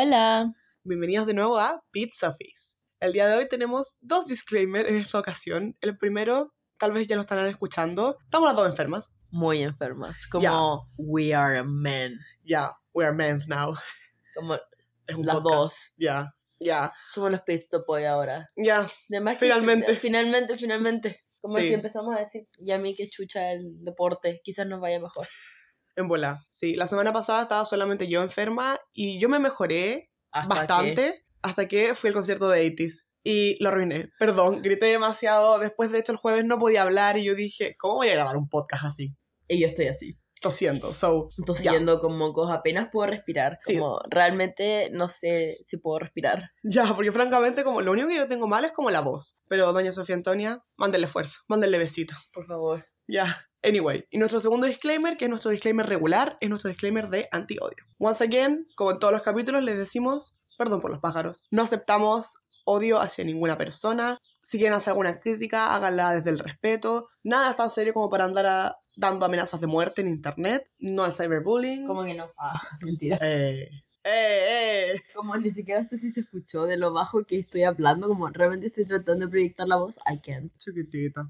Hola. Bienvenidos de nuevo a Pizza Face. El día de hoy tenemos dos disclaimers en esta ocasión. El primero, tal vez ya lo estarán escuchando. Estamos las dos enfermas. Muy enfermas. Como Ya. we are men. Ya, we are men's now. Como las podcast. dos. Ya, ya, Somos los Stop Boy ahora. ya. Que Finalmente. finalmente, finalmente. Como Sí. si empezamos a decir, y a mí que chucha el deporte, quizás nos vaya mejor. En bola. Sí, la semana pasada estaba solamente yo enferma y yo me mejoré Hasta bastante hasta que fui al concierto de 80s. Y lo arruiné. Perdón, grité demasiado. Después, de hecho, el jueves no podía hablar y yo dije, ¿cómo voy a grabar un podcast así? Y yo estoy así. Tosiendo. So, Tosiendo con mocos, apenas puedo respirar. Sí. Como realmente no sé si puedo respirar. Ya, porque francamente, como lo único que yo tengo mal es como la voz. Pero doña Sofía Antonia, mándenle fuerza, mándenle besito. Por favor. Ya. Anyway, y nuestro segundo disclaimer, que es nuestro disclaimer regular, es nuestro disclaimer de anti-odio. Once again, como en todos los capítulos, les decimos, perdón por los pájaros, no aceptamos odio hacia ninguna persona. Si quieren hacer alguna crítica, háganla desde el respeto. Nada es tan serio como para andar a- dando amenazas de muerte en internet. No al cyberbullying. ¿Cómo que no? Ah, mentira. Eh, eh, eh. Como ni siquiera sé si se escuchó de lo bajo que estoy hablando, como realmente estoy tratando de proyectar la voz, I can't. Chiquitita.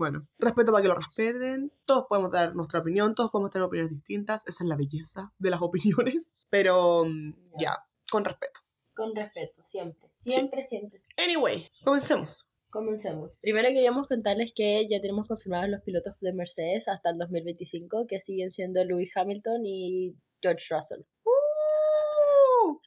Bueno, respeto para que lo respeten. Todos podemos dar nuestra opinión, todos podemos tener opiniones distintas. Esa es la belleza de las opiniones. Pero mm, ya, con respeto. Con respeto, siempre, siempre, siempre. Anyway, comencemos. Comencemos. Primero queríamos contarles que ya tenemos confirmados los pilotos de Mercedes hasta el 2025, que siguen siendo Lewis Hamilton y George Russell.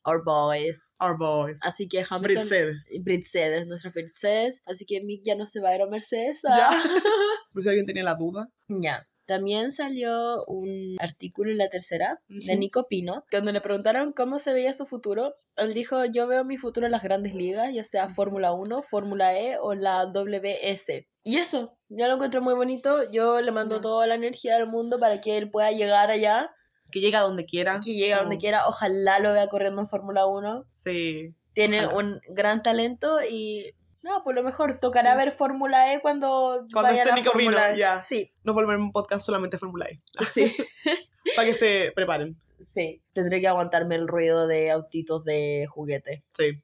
Our boys. Our boys. Así que Hamilton... Mercedes. Mercedes, nuestro Mercedes. Así que Mick ya no se va a ir a Mercedes. Ya. ah. Por si alguien tenía la duda. Ya. También salió un artículo en la tercera de. Nico Pino, cuando le preguntaron cómo se veía su futuro, él dijo, yo veo mi futuro en las grandes ligas, ya sea Fórmula 1, Fórmula E o la WS. Y eso, yo lo encuentro muy bonito, yo le mando toda la energía del mundo para que él pueda llegar allá, Que llega a donde quiera. que llegue a donde quiera, ojalá lo vea corriendo en Fórmula 1. Sí. Tiene Ojalá. un gran talento y... No, por lo mejor tocará Sí. ver Fórmula E cuando, Cuando vaya esté la Fórmula E. ya. Sí, No volver un podcast solamente Fórmula E. sí. Para que se preparen. Sí, tendré que aguantarme el ruido de autitos de juguete. Sí.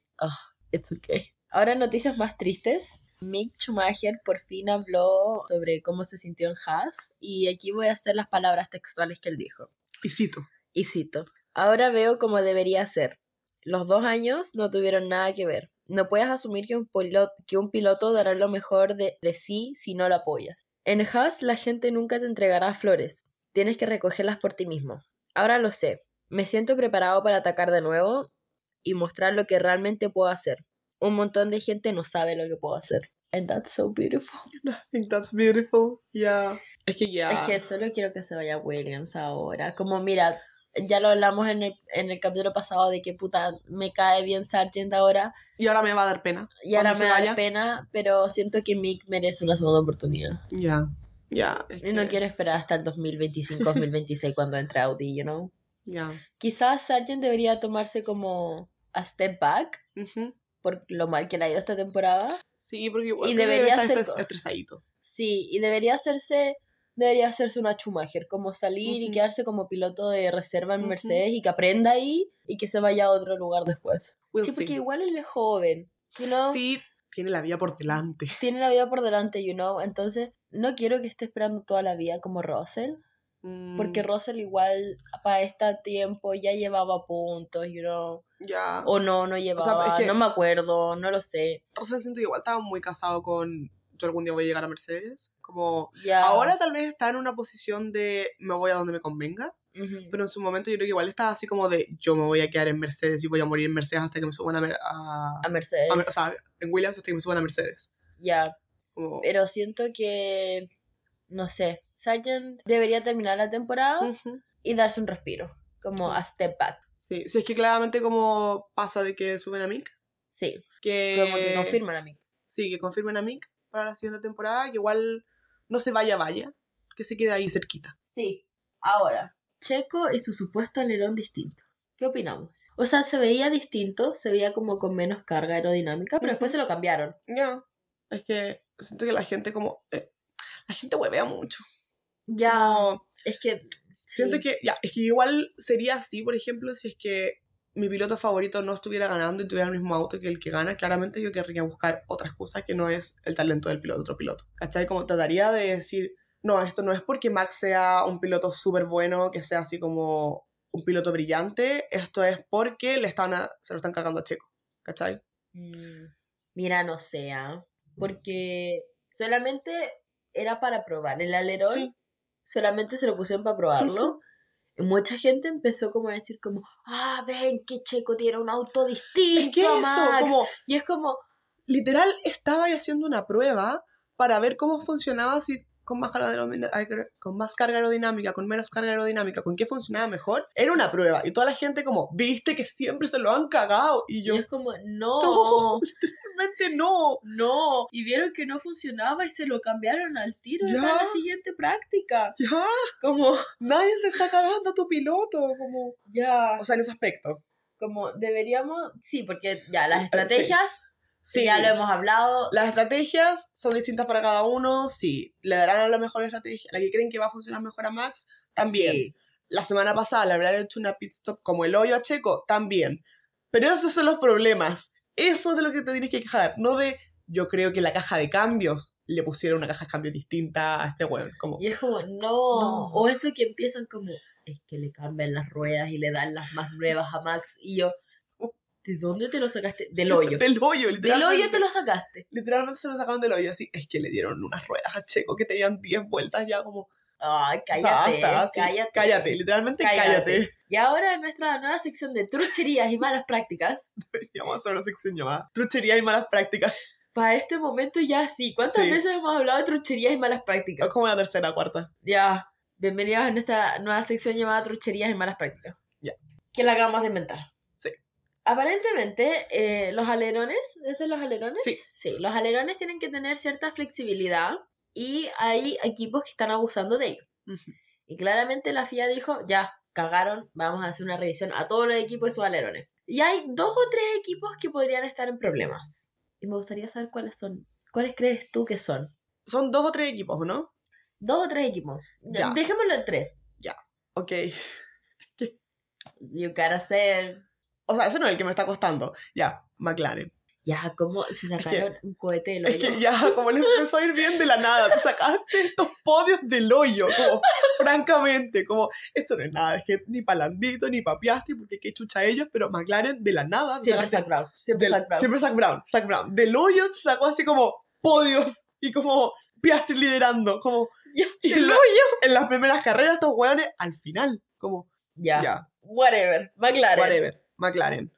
It's okay. Ahora noticias más tristes. Mick Schumacher por fin habló sobre cómo se sintió en Haas y aquí voy a hacer las palabras textuales que él dijo. Y cito. Y cito, ahora veo como debería ser. Los dos años no tuvieron nada que ver. No puedes asumir que un, piloto, que un piloto dará lo mejor de, de sí si no lo apoyas. En Haas la gente nunca te entregará flores. Tienes que recogerlas por ti mismo. Ahora lo sé. Me siento preparado para atacar de nuevo y mostrar lo que realmente puedo hacer. Un montón de gente no sabe lo que puedo hacer. And that's so beautiful. I think that's beautiful. Yeah. Es que ya. Es que solo quiero que se vaya Williams ahora. Como mira, ya lo hablamos en el, en el capítulo pasado de que puta me cae bien Sargent ahora Y ahora me va a dar pena. y ahora me se da vaya. pena, pero siento que Mick merece una segunda oportunidad. Ya. Ya. es Y no que- quiero esperar hasta el 2025-2026 cuando entre Audi, you know. Ya. Quizás Sargent debería tomarse como a step back Ujú. por lo mal que le ha ido esta temporada. Sí, porque igual Y debería estar ser- estres- estresadito. Sí, y debería hacerse debería hacerse una Schumacher, como salir y Ujú. quedarse como piloto de reserva en Ujú. Mercedes y que aprenda ahí y que se vaya a otro lugar después. We'll sí, porque see. igual él es joven, you know, Sí, tiene la vida por delante. tiene la vida por delante, you know, entonces no quiero que esté esperando toda la vida como Russell, porque Mm, Russell igual para este tiempo ya llevaba puntos, you know, Ya. o no, no llevaba, que- no me acuerdo, no lo sé. Rosa siento que igual estaba muy casado con yo algún día voy a llegar a Mercedes. Como Ya. ahora tal vez está en una posición de me voy a donde me convenga, Ujú. pero en su momento yo creo que igual estaba así como de yo me voy a quedar en Mercedes y voy a morir en Mercedes hasta que me suban a, Mer- a, a Mercedes, a o sea, en Williams hasta que me suban a Mercedes. ya. Como, Pero siento que, no sé, Sargent debería terminar la temporada y darse un respiro, como a step back. Sí, sí, es que claramente como pasa de que suben a Mick, Sí, que como que confirman a mí. Sí, que confirmen a Mick para la siguiente temporada, que igual no se vaya, vaya, que se quede ahí cerquita. Sí, ahora, Checo y su supuesto alerón distinto. ¿Qué opinamos? O sea, se veía distinto, se veía como con menos carga aerodinámica, pero después se lo cambiaron. Ya, es que siento que la gente como... eh, la gente huevea mucho. Ya, Como, es que... siento sí. que, ya, es que igual sería así, por ejemplo, si es que mi piloto favorito no estuviera ganando y tuviera el mismo auto que el que gana, claramente yo querría buscar otra excusa que no es el talento del piloto, otro piloto. ¿Cachai? Como trataría de decir, no, esto no es porque Max sea un piloto súper bueno, que sea así como un piloto brillante, esto es porque le están a- se lo están cagando a Checo. ¿Cachai? Mm, Mira, no sea, porque solamente era para probar. El alerón Sí. Solamente se lo pusieron para probarlo. Y mucha gente empezó como a decir como, ah, ven que Checo tiene un auto distinto, Es que eso, Max". como Y es como, literal estaba haciendo una prueba para ver cómo funcionaba si con más, carga aerodinámica, con más carga aerodinámica, con menos carga aerodinámica, con qué funcionaba mejor. Era una prueba y toda la gente como, viste que siempre se lo han cagado y y yo, es como, no, realmente no. no. Y vieron que no funcionaba y se lo cambiaron al tiro Ya. la siguiente práctica. Ya, Como, nadie se está cagando a tu piloto, como... ya, O sea, en ese aspecto. como deberíamos, sí, porque ya las estrategias, Sí. Ya lo hemos hablado, Las estrategias son distintas para cada uno, sí. Le darán a la mejor estrategia, la que creen que va a funcionar mejor a Max, también. Sí. La semana pasada le habrán hecho una pit stop como el hoyo a Checo, también. Pero esos son los problemas. Eso es de lo que te tienes que quejar, no de yo creo que la caja de cambios le pusieron una caja de cambios distinta a este weón. Como, Y es como, no. No. O eso que empiezan como, es que le cambian las ruedas y le dan las más nuevas a Max. Y yo, ¿de dónde te lo sacaste? Del hoyo. Del hoyo, Del literalmente. hoyo te lo sacaste. Literalmente se lo sacaron del hoyo, así. Es que le dieron unas ruedas a Checo que tenían 10 vueltas ya como... Ay, cállate, basta, cállate. cállate, literalmente Cállate. cállate. Y ahora en nuestra nueva sección de trucherías y malas prácticas, Deberíamos hacer una sección llamada Truchería y malas prácticas. para este momento ya sí. ¿Cuántas Sí. veces hemos hablado de trucherías y malas Es prácticas? como la tercera, cuarta. Ya. Bienvenidos a nuestra nueva sección llamada trucherías y malas prácticas. Ya. Que la acabamos de inventar. Aparentemente, eh, los alerones, ¿desde los alerones? Sí. Sí, los alerones tienen que tener cierta flexibilidad y hay equipos que están abusando de ello. Y claramente la FIA dijo, ya, cagaron, vamos a hacer una revisión a todos los equipos de sus alerones. Y hay dos o tres equipos que podrían estar en problemas. Y me gustaría saber cuáles son. ¿Cuáles crees tú que son? Son dos o tres equipos, ¿o no? Dos o tres equipos. Ya. Dejémoslo en tres. Ok. You gotta say. O sea, ese no es el que me está costando. Ya, McLaren. Ya, ¿cómo se sacaron un cohete del Es hoyo? que ya, como le empezó a ir bien de la nada, te sacaste estos podios del hoyo, como, francamente, como, esto no es nada, es que ni para Landito, ni para Piastri, porque qué chucha ellos, pero McLaren de la nada, Siempre Zach Brown. Siempre del- Zach Brown. siempre Zach Brown, Zach Brown, del hoyo se sacó así como podios, y como Piastri liderando, como, y en, ¡El la- hoyo! en las primeras carreras, estos hueones, al final, como, Ya. ya, Whatever. McLaren. whatever, McLaren,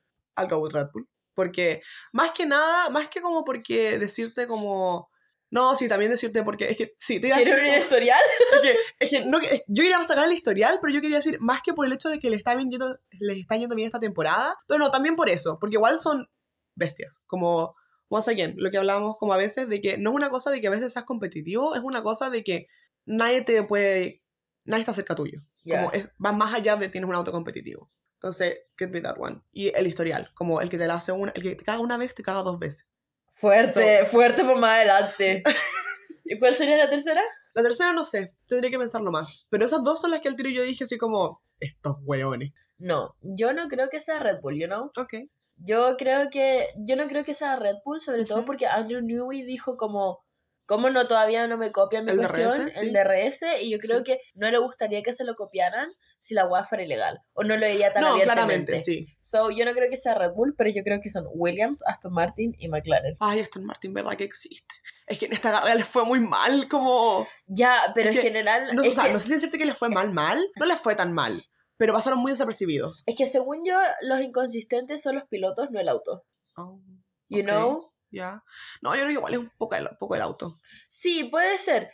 go with Red Bull. Porque, más que nada, más que como porque decirte como... No, sí, también decirte porque es que, sí, te iba a ¿Tiene decir... un historial? Es que, es que no, es- yo iría a sacar el historial, pero yo quería decir, más que por el hecho de que le está yendo, les está yendo bien esta temporada, pero no, también por eso, porque igual son bestias, como, once again, lo que hablábamos como a veces, de que no es una cosa de que a veces seas competitivo, es una cosa de que nadie te puede, nadie está cerca tuyo, Ya. como es, va más allá de tienes un auto competitivo. Entonces, could be that one. Y el historial, como el que te la hace una, el que te caga una vez, te caga dos veces. Fuerte, fuerte por más adelante. ¿Y cuál sería la tercera? La tercera no sé, tendría que pensarlo más. Pero esas dos son las que al tiro yo dije así como, estos hueones. No, yo no creo que sea Red Bull, you know? Ok. Yo creo que, yo no creo que sea Red Bull, sobre todo porque Andrew Newey dijo como, ¿cómo no todavía no me copian mi El cuestión? DRS, sí. El DRS, y yo creo Sí. que no le gustaría que se lo copiaran si la WAF fuera ilegal, o no lo diría tan No, abiertamente. claramente, sí. So, yo no creo que sea Red Bull, pero yo creo que son Williams, Aston Martin y McLaren. Ay, Aston Martin, ¿verdad que existe? Es que en esta carrera les fue muy mal, como... Ya, pero Es en que general, No, es, o sea, que, no sé si decirte que les fue mal, mal. No les fue tan mal. Pero pasaron muy desapercibidos. es que según yo, los inconsistentes son los pilotos, no el auto. Oh, You know? Ya. No, yo creo que igual es un poco el, poco el auto. Sí, puede ser,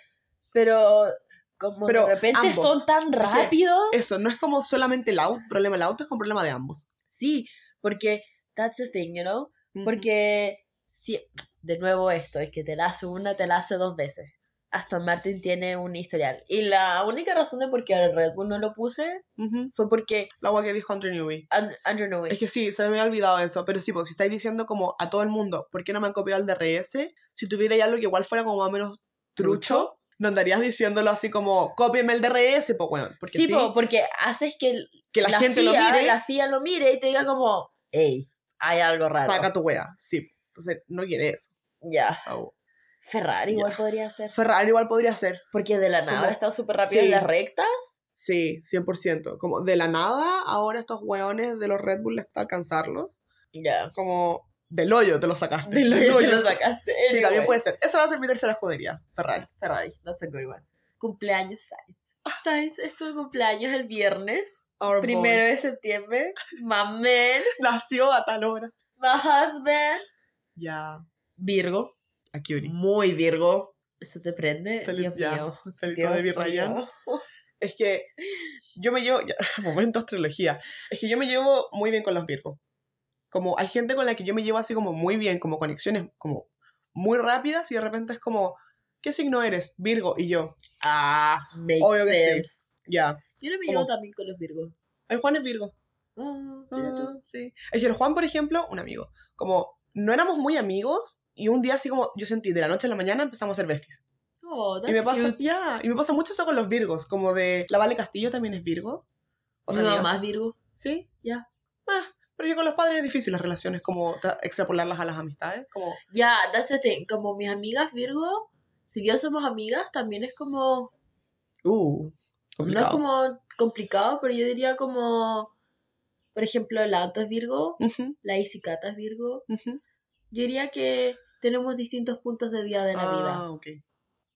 pero como Pero de repente ambos. son tan rápidos. Eso, no es como solamente el auto, problema del auto, es un problema de ambos. Sí, porque that's the thing, you know? Ujú. Porque si, de nuevo esto, es que te la hace una, te la hace dos veces. Aston Martin tiene un historial. Y la única razón de por qué al Red Bull no lo puse Ujú. fue porque La agua que dijo Andrew Newey. An- Andrew Newey. Es que sí, se me había olvidado eso, pero sí, pues si estáis diciendo como a todo el mundo, ¿por qué no me han copiado el DRS? Si tuviera ya algo que igual fuera como más o menos trucho, no andarías diciéndolo así como, cópienme el DRS, pues, weón. Porque sí, sí, po, porque haces que el- que la, gente lo mire, la FIA lo mire y te diga como, hey, hay algo raro. saca tu wea. Sí, entonces no quiere eso. Ya. So, Ferrari igual Ya. podría ser. Ferrari igual podría ser. Porque de la nada Como- ahora están súper rápidos Sí. en las rectas. Sí, 100%. Como de la nada, ahora estos weones de los Red Bull está alcanzarlos. Ya. Como del hoyo te lo sacaste. De lo del que te hoyo. lo sacaste. Sí, también Anyway. puede ser. Eso va a ser mi tercera escudería, Ferrari. Ferrari, that's a good one. Cumpleaños Sainz. Sainz es tu cumpleaños el viernes, Our primero boy. de septiembre. My man, Nació a tal hora. my husband. Ya. Virgo, A Curie. muy Virgo. ¿Eso te prende? Feliz- Dios ya. mío. Felito Dios de mío. Es que yo me llevo. ya, momento astrología. Es que yo me llevo muy bien con los Virgos. Como hay gente con la que yo me llevo así como muy bien, como conexiones como muy rápidas y de repente es como, ¿qué signo eres? Virgo. Y yo, Ah, makes Obvio que sí. sense. ya. Yo no me llevo también con los Virgos. El Juan es Virgo. Ah, mira tú. Ah, sí. Es que el Juan, por ejemplo, un amigo. Como no éramos muy amigos y un día así como yo sentí de la noche a la mañana empezamos a ser besties. Oh, Y me that's pasa, cute. ya, y me pasa mucho eso con los Virgos, como de la Vale Castillo también es Virgo. Amiga. mamá es Virgo. ¿Sí? Ya. Ah, pero yo con los padres es difícil las relaciones, como tra- extrapolarlas a las amistades, como Ya, that's the thing. Como mis amigas Virgo, si bien somos amigas, también es como uh, No es como complicado, pero yo diría como, por ejemplo, la Anto es Virgo, la Isicata es Virgo. Yo diría que tenemos distintos puntos de vida de la vida. Ah, ok.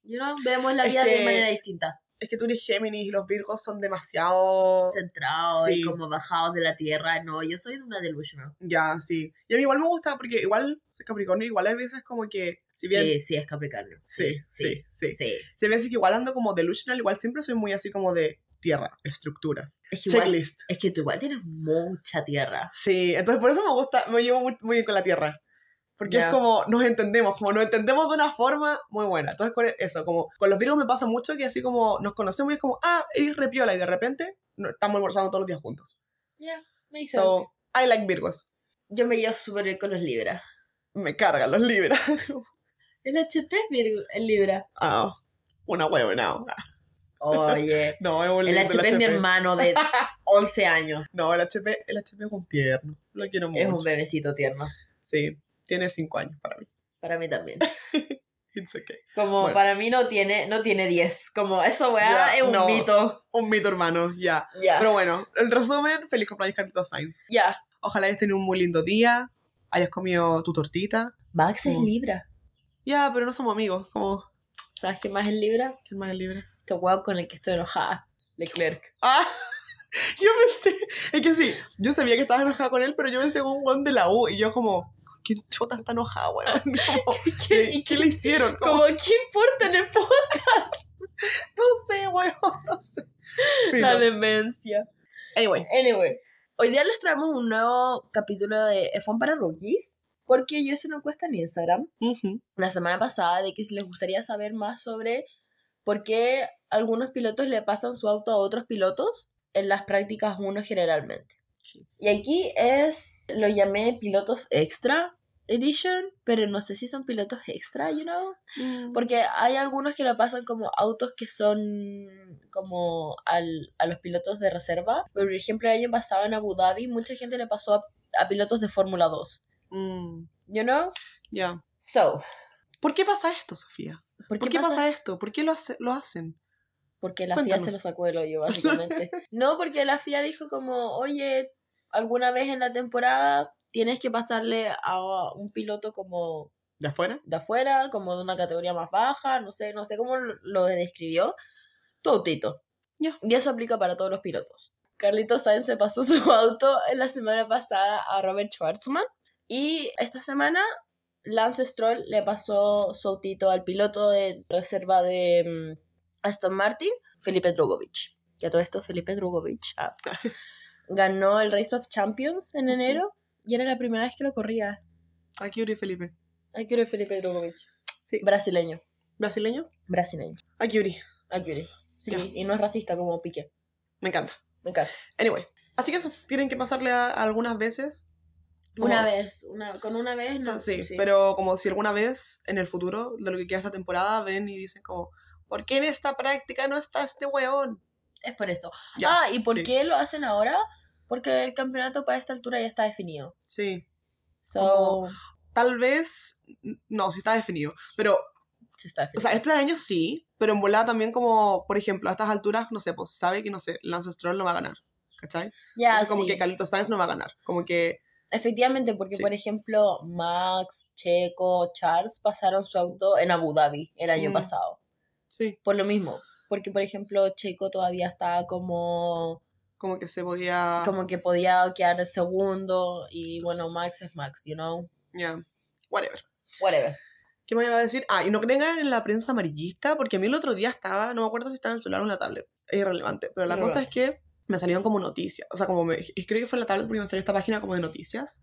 You know, vemos la Es vida que- de manera distinta. Es que tú eres Géminis y los Virgos son demasiado Centrados y sí. como bajados de la tierra. No, yo soy de una delusional. ya, sí. Y a mí igual me gusta porque igual soy Capricornio, igual hay veces como que si bien Sí, sí, es Capricornio. Sí, sí, sí. sí. si hay veces que igual ando como delusional, igual siempre soy muy así como de tierra, estructuras, Es que, igual, checklist. es que tú igual tienes mucha tierra. Sí, entonces por eso me gusta, me llevo muy, muy bien con la tierra. Porque es como, nos entendemos, como nos entendemos de una forma muy buena. Entonces con eso, como con los virgos me pasa mucho que así como nos conocemos y es como, ah, eres repiola y de repente no, estamos almorzando todos los días juntos. Ya, makes sense. So, I like virgos. Yo me llevo súper bien con los Libras. Me cargan los libras. El HP es Virgo, el Libra. ah, una hueva, no. Oye. No, es un El lindo HP es mi hermano de 11 años. No, el HP, el HP es un tierno. Lo quiero mucho. Es un bebecito tierno. Sí, tiene cinco años para mí. Para mí también. It's okay. Como Bueno. para mí no tiene, no tiene 10. Como eso, weá, Ya, es un no. mito. Un mito, hermano, ya. Ya. Pero bueno, el resumen, feliz cumpleaños, Carlitos Sainz. Ya. Ojalá hayas tenido un muy lindo día, hayas comido tu tortita. Max es Libra. Ya, pero no somos amigos, como, ¿Sabes qué más es Libra? ¿quién más es libre? Este weón con el que estoy enojada. Leclerc. Ah, yo pensé, es que sí, yo sabía que estabas enojada con él, pero yo pensé en un guan de la U, y yo como, ¿con quién chota está enojada, weón? Como, ¿Qué, ¿Y qué le hicieron? Como, Como, ¿qué importa en el podcast? no sé, weón, no sé. La demencia. Anyway, Anyway, hoy día les traemos un nuevo capítulo de F1 para Rookies. Porque yo hice una encuesta en Instagram ujú, la semana pasada de que si les gustaría saber más sobre por qué algunos pilotos le pasan su auto a otros pilotos en las prácticas 1 generalmente. Sí. Y aquí es, lo llamé pilotos extra edition, pero no sé si son pilotos extra, you know. Porque hay algunos que le pasan como autos que son como al, a los pilotos de reserva. Por ejemplo, el año pasado en Abu Dhabi, mucha gente le pasó a, a pilotos de Fórmula 2. Mm, You know? ya. So, ¿Por qué pasa esto, Sofía? ¿por ¿Por qué, pasa? esto? ¿Por qué lo, hace- lo hacen? Porque la FIA se lo sacó del hoyo, básicamente. no, porque la FIA dijo como, oye, alguna vez en la temporada tienes que pasarle a un piloto como ¿De afuera? de afuera, como de una categoría más baja, no sé, no sé cómo lo describió, tu autito. Y eso aplica para todos los pilotos. Carlitos Sainz le pasó su auto en la semana pasada a Robert Schwartzman y esta semana Lance Stroll le pasó su autito al piloto de reserva de mm, Aston Martin, Felipe Drugovich. Y a todo esto, Felipe Drugovich ah, ganó el Race of Champions en enero y era la primera vez que lo corría. Aquí Yuri Felipe. Aquí quiero Felipe Drugovich. Sí. Brasileño. ¿Brasileño? Brasileño. Aquí Yuri. Aquí. Sí, Ya. y no es racista como Piqué. Me encanta. Me encanta. Anyway. Así que eso. Tienen que pasarle a, a algunas veces. Una vez, una, con una vez, o sea, no. sí, pero como si alguna vez en el futuro, de lo que queda esta temporada, ven y dicen como, ¿por qué en esta práctica no está este weón? Es por eso. Ya, ah, ¿y por sí. qué lo hacen ahora? Porque el campeonato para esta altura ya está definido. Sí, So, Como- tal vez, no, sí está definido, pero, sí está o definido. sea, este año sí, pero en volada también como, por ejemplo, a estas alturas, no sé, pues se sabe que, no sé, Lance Stroll no va a ganar, ¿cachai? ya, O sea, como sí. que Carlitos Sainz no va a ganar, como que, Efectivamente, porque Sí. por ejemplo, Max, Checo, Charles pasaron su auto en Abu Dhabi el año Mm. pasado. Sí, Por lo mismo. Porque, por ejemplo, Checo todavía estaba como, como que se podía, como que podía quedar segundo. Y bueno, Max es Max, you know. ya, whatever. Whatever. ¿Qué me iba a decir? Ah, y no crean en la prensa amarillista, porque a mí el otro día estaba, no me acuerdo si estaba en el celular o en la tablet, es irrelevante, pero la cosa es que me salieron como noticias, o sea, como me, creo que fue en la tablet porque me salió esta página como de noticias,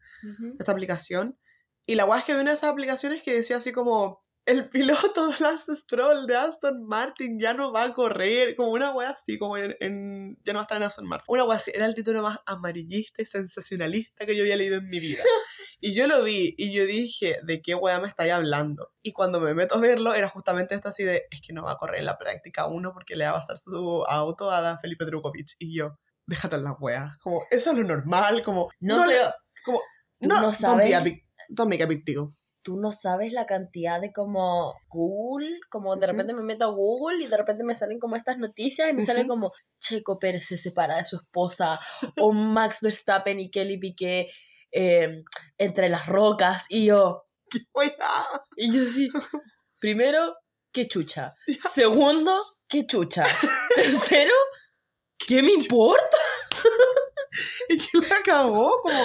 esta aplicación, y la guay es que había una de esas aplicaciones que decía así como, el piloto de Lance Stroll de Aston Martin ya no va a correr, como una wea así, como en, en- ya no va a estar en Aston Martin. Una wea así, era el título más amarillista y sensacionalista que yo había leído en mi vida. Y yo lo vi y yo dije, ¿de qué wea me estáis hablando? Y cuando me meto a verlo, era justamente esto así de, es que no va a correr en la práctica uno porque le va a pasar su auto a Dan Felipe Drukovic. Y yo, déjate en la wea. Como, eso es lo normal, como, No, le- pero como, tú no, no don't sabes- be a big- don't make a big deal. Tú no sabes la cantidad de como Google, como de repente me meto a Google y de repente me salen como estas noticias y me sale Ujú. como Checo Pérez se separa de su esposa o Max Verstappen y Kelly Piqué eh, entre las rocas y yo, y yo sí, primero, qué chucha, segundo, qué chucha, tercero, ¿qué me importa? Y que la cagó, como,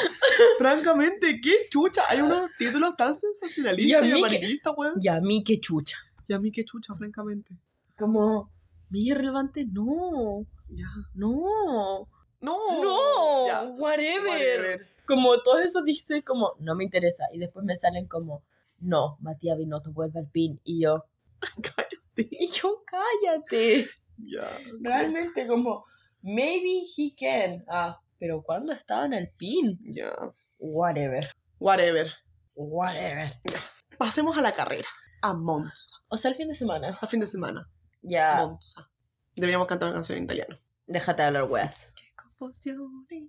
francamente, qué chucha. Hay unos títulos tan sensacionalistas y, amarillistas, weón. Y a mí qué chucha, Y a mí qué chucha, francamente. como, mi irrelevante, no, Ya. no. No. No, Ya. whatever. Whatever. Como todo eso dice como, no me interesa. Y después me salen como, no, Matías Binotto vuelve al pin. Y yo, Cállate. y yo, cállate. Ya. Realmente como, maybe he can. Ah, pero cuando estaba en el pin? Ya. Whatever. Whatever. Whatever. Pasemos a la carrera. A Monza. O sea, el fin de semana. A fin de semana. Ya, Monza. Deberíamos cantar una canción en italiano. déjate de hablar weas. Che confusione.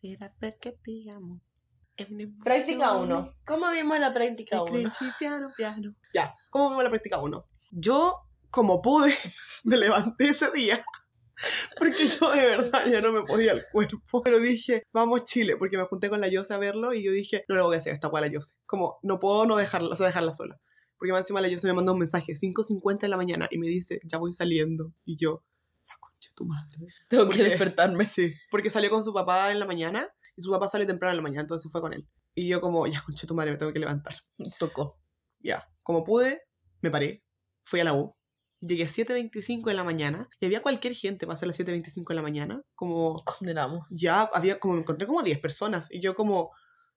Será perché ti amo. Práctica un'emozione. 1. ¿Cómo vimos la práctica E 1? cresci piano piano. Ya, ¿cómo vimos la práctica 1? Yo, como pude, me levanté ese día. Porque yo de verdad ya no me podía el cuerpo. Pero dije, vamos Chile, porque me junté con la Yose a verlo y yo dije, no le voy a hacer esta a la Yose. Como, no puedo no dejarla, o sea, dejarla sola. Porque más encima la Yose me mandó un mensaje, 5.50 de la mañana, y me dice, ya voy saliendo. Y yo, la concha de tu madre. Tengo ¿Por que despertarme. Sí, porque salió con su papá en la mañana y su papá sale temprano en la mañana, entonces fue con él. Y yo como, ya, concha de tu madre, me tengo que levantar. Tocó. Ya, como pude, me paré, fui a la U, llegué a 7.25 de la mañana y había cualquier gente para hacer las 7.25 de la mañana, como, Condenamos. ya, había, como, me encontré como 10 personas y yo como,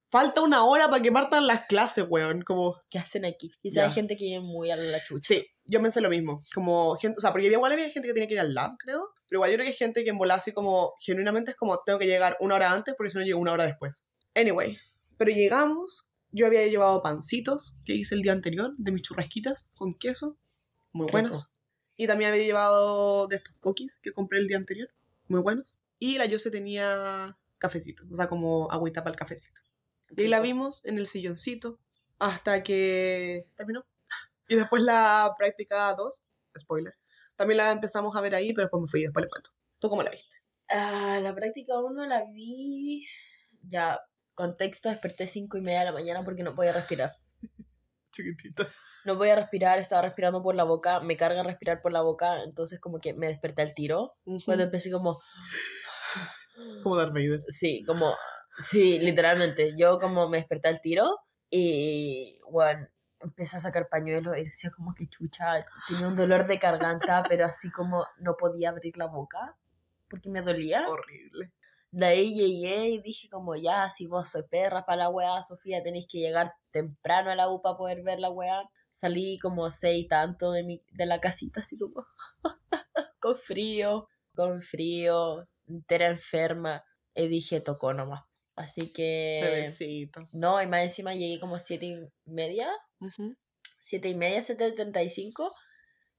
falta una hora para que partan las clases, weón, como, ¿Qué hacen aquí? Y Ya. hay gente que viene muy a la chucha. sí, yo pensé lo mismo, como, gente, o sea, porque igual había gente que tenía que ir al lab, creo, pero igual yo creo que hay gente que en así como, genuinamente es como, tengo que llegar una hora antes porque si no llego una hora después. Anyway, pero llegamos, yo había llevado pancitos que hice el día anterior, de mis churrasquitas con queso, muy buenos. Y también había llevado de estos pokis que compré el día anterior, muy buenos. Y la Yose tenía cafecito, o sea, como agüita para el cafecito. Y la vimos en el silloncito hasta que terminó. Y después la práctica 2, spoiler, también la empezamos a ver ahí, pero después me fui y después le cuento. ¿Tú cómo la viste? Ah, la práctica 1 la vi. Ya, contexto, desperté 5 y media de la mañana porque no podía respirar. Chiquitita. No podía respirar, estaba respirando por la boca, me carga respirar por la boca, entonces como que me desperté al tiro. Cuando empecé como, Como Darth Vader. sí, como, sí, literalmente, yo como me desperté al tiro y, bueno, empecé a sacar pañuelos y decía como que chucha, tenía un dolor de garganta, pero así como no podía abrir la boca porque me dolía. Horrible. De ahí llegué y dije como ya, si vos sois perra para la weá, Sofía, tenéis que llegar temprano a la U para poder ver la weá. Salí como seis y tanto de, mi, de la casita, así como con frío, con frío, entera enferma. Y dije, tocó nomás. Así que... Bebecito. No, y más encima llegué como siete y media, siete y media, siete treinta y cinco.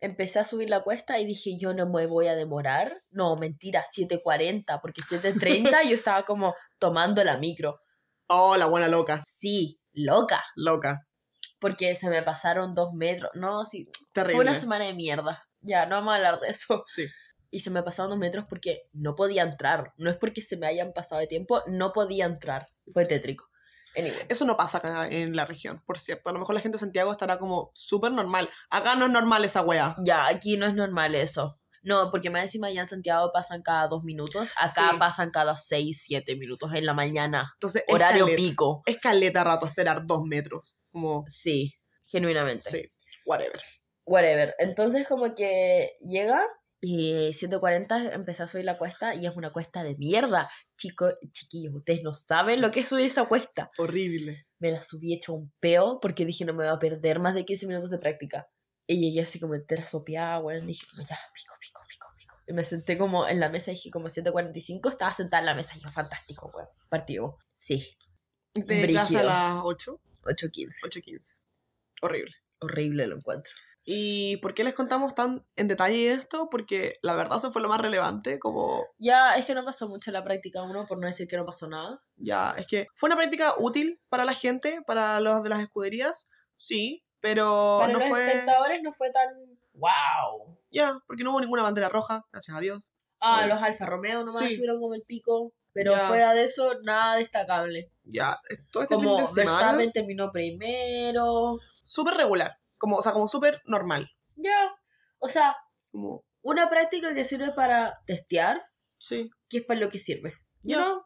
empecé a subir la cuesta y dije, yo no me voy a demorar. No, mentira, 7.40, porque 7.30 yo estaba como tomando la micro. Oh, la buena loca. Sí, loca, Loca. Porque se me pasaron dos metros. No, sí, Terrible. fue una semana de mierda. Ya, no vamos a hablar de eso. Sí. Y se me pasaron dos metros porque no podía entrar. No es porque se me hayan pasado de tiempo, no podía entrar. Fue tétrico. Anyway. Eso no pasa acá en la región, por cierto. A lo mejor la gente de Santiago estará como súper normal. Acá no es normal esa wea. Ya, aquí no es normal eso. No, porque más encima allá en Santiago pasan cada dos minutos. Acá Sí. pasan cada seis, siete minutos en la mañana. Entonces, es Horario caleta- pico. Es caleta rato esperar dos metros. Como, Sí, genuinamente. sí, whatever. Whatever. Entonces como que llega y 140 empecé a subir la cuesta y es una cuesta de mierda. Chicos, chiquillos, ustedes no saben lo que es subir esa cuesta. Horrible. Me la subí hecha un peo porque dije no me voy a perder más de 15 minutos de práctica. Y llegué así como entera sopeada, weón. Dije, ya, pico, pico, pico, pico. Y me senté como en la mesa, dije como 145, estaba sentada en la mesa. Y yo, fantástico, weón. Partido. Sí, clase a las 8, 8.15. 8.15. Horrible. Horrible lo encuentro. ¿Y por qué les contamos tan en detalle esto? Porque la verdad eso fue lo más relevante, como Ya, es que no pasó mucho la práctica uno, por no decir que no pasó nada. ya, es que fue una práctica útil para la gente, para los de las escuderías, sí, pero Para no los fue... espectadores no fue tan wow. Ya, porque no hubo ninguna bandera roja, gracias a Dios. Ah, Sí. los Alfa Romeo nomás Sí. estuvieron como el pico, pero Ya. fuera de eso nada destacable. Ya, todo este Como fin de semana, Verstappen terminó primero. súper regular, como, o sea, como súper normal. Ya. O sea, Como, una práctica que sirve para testear, sí, que es para lo que sirve. You Ya. know?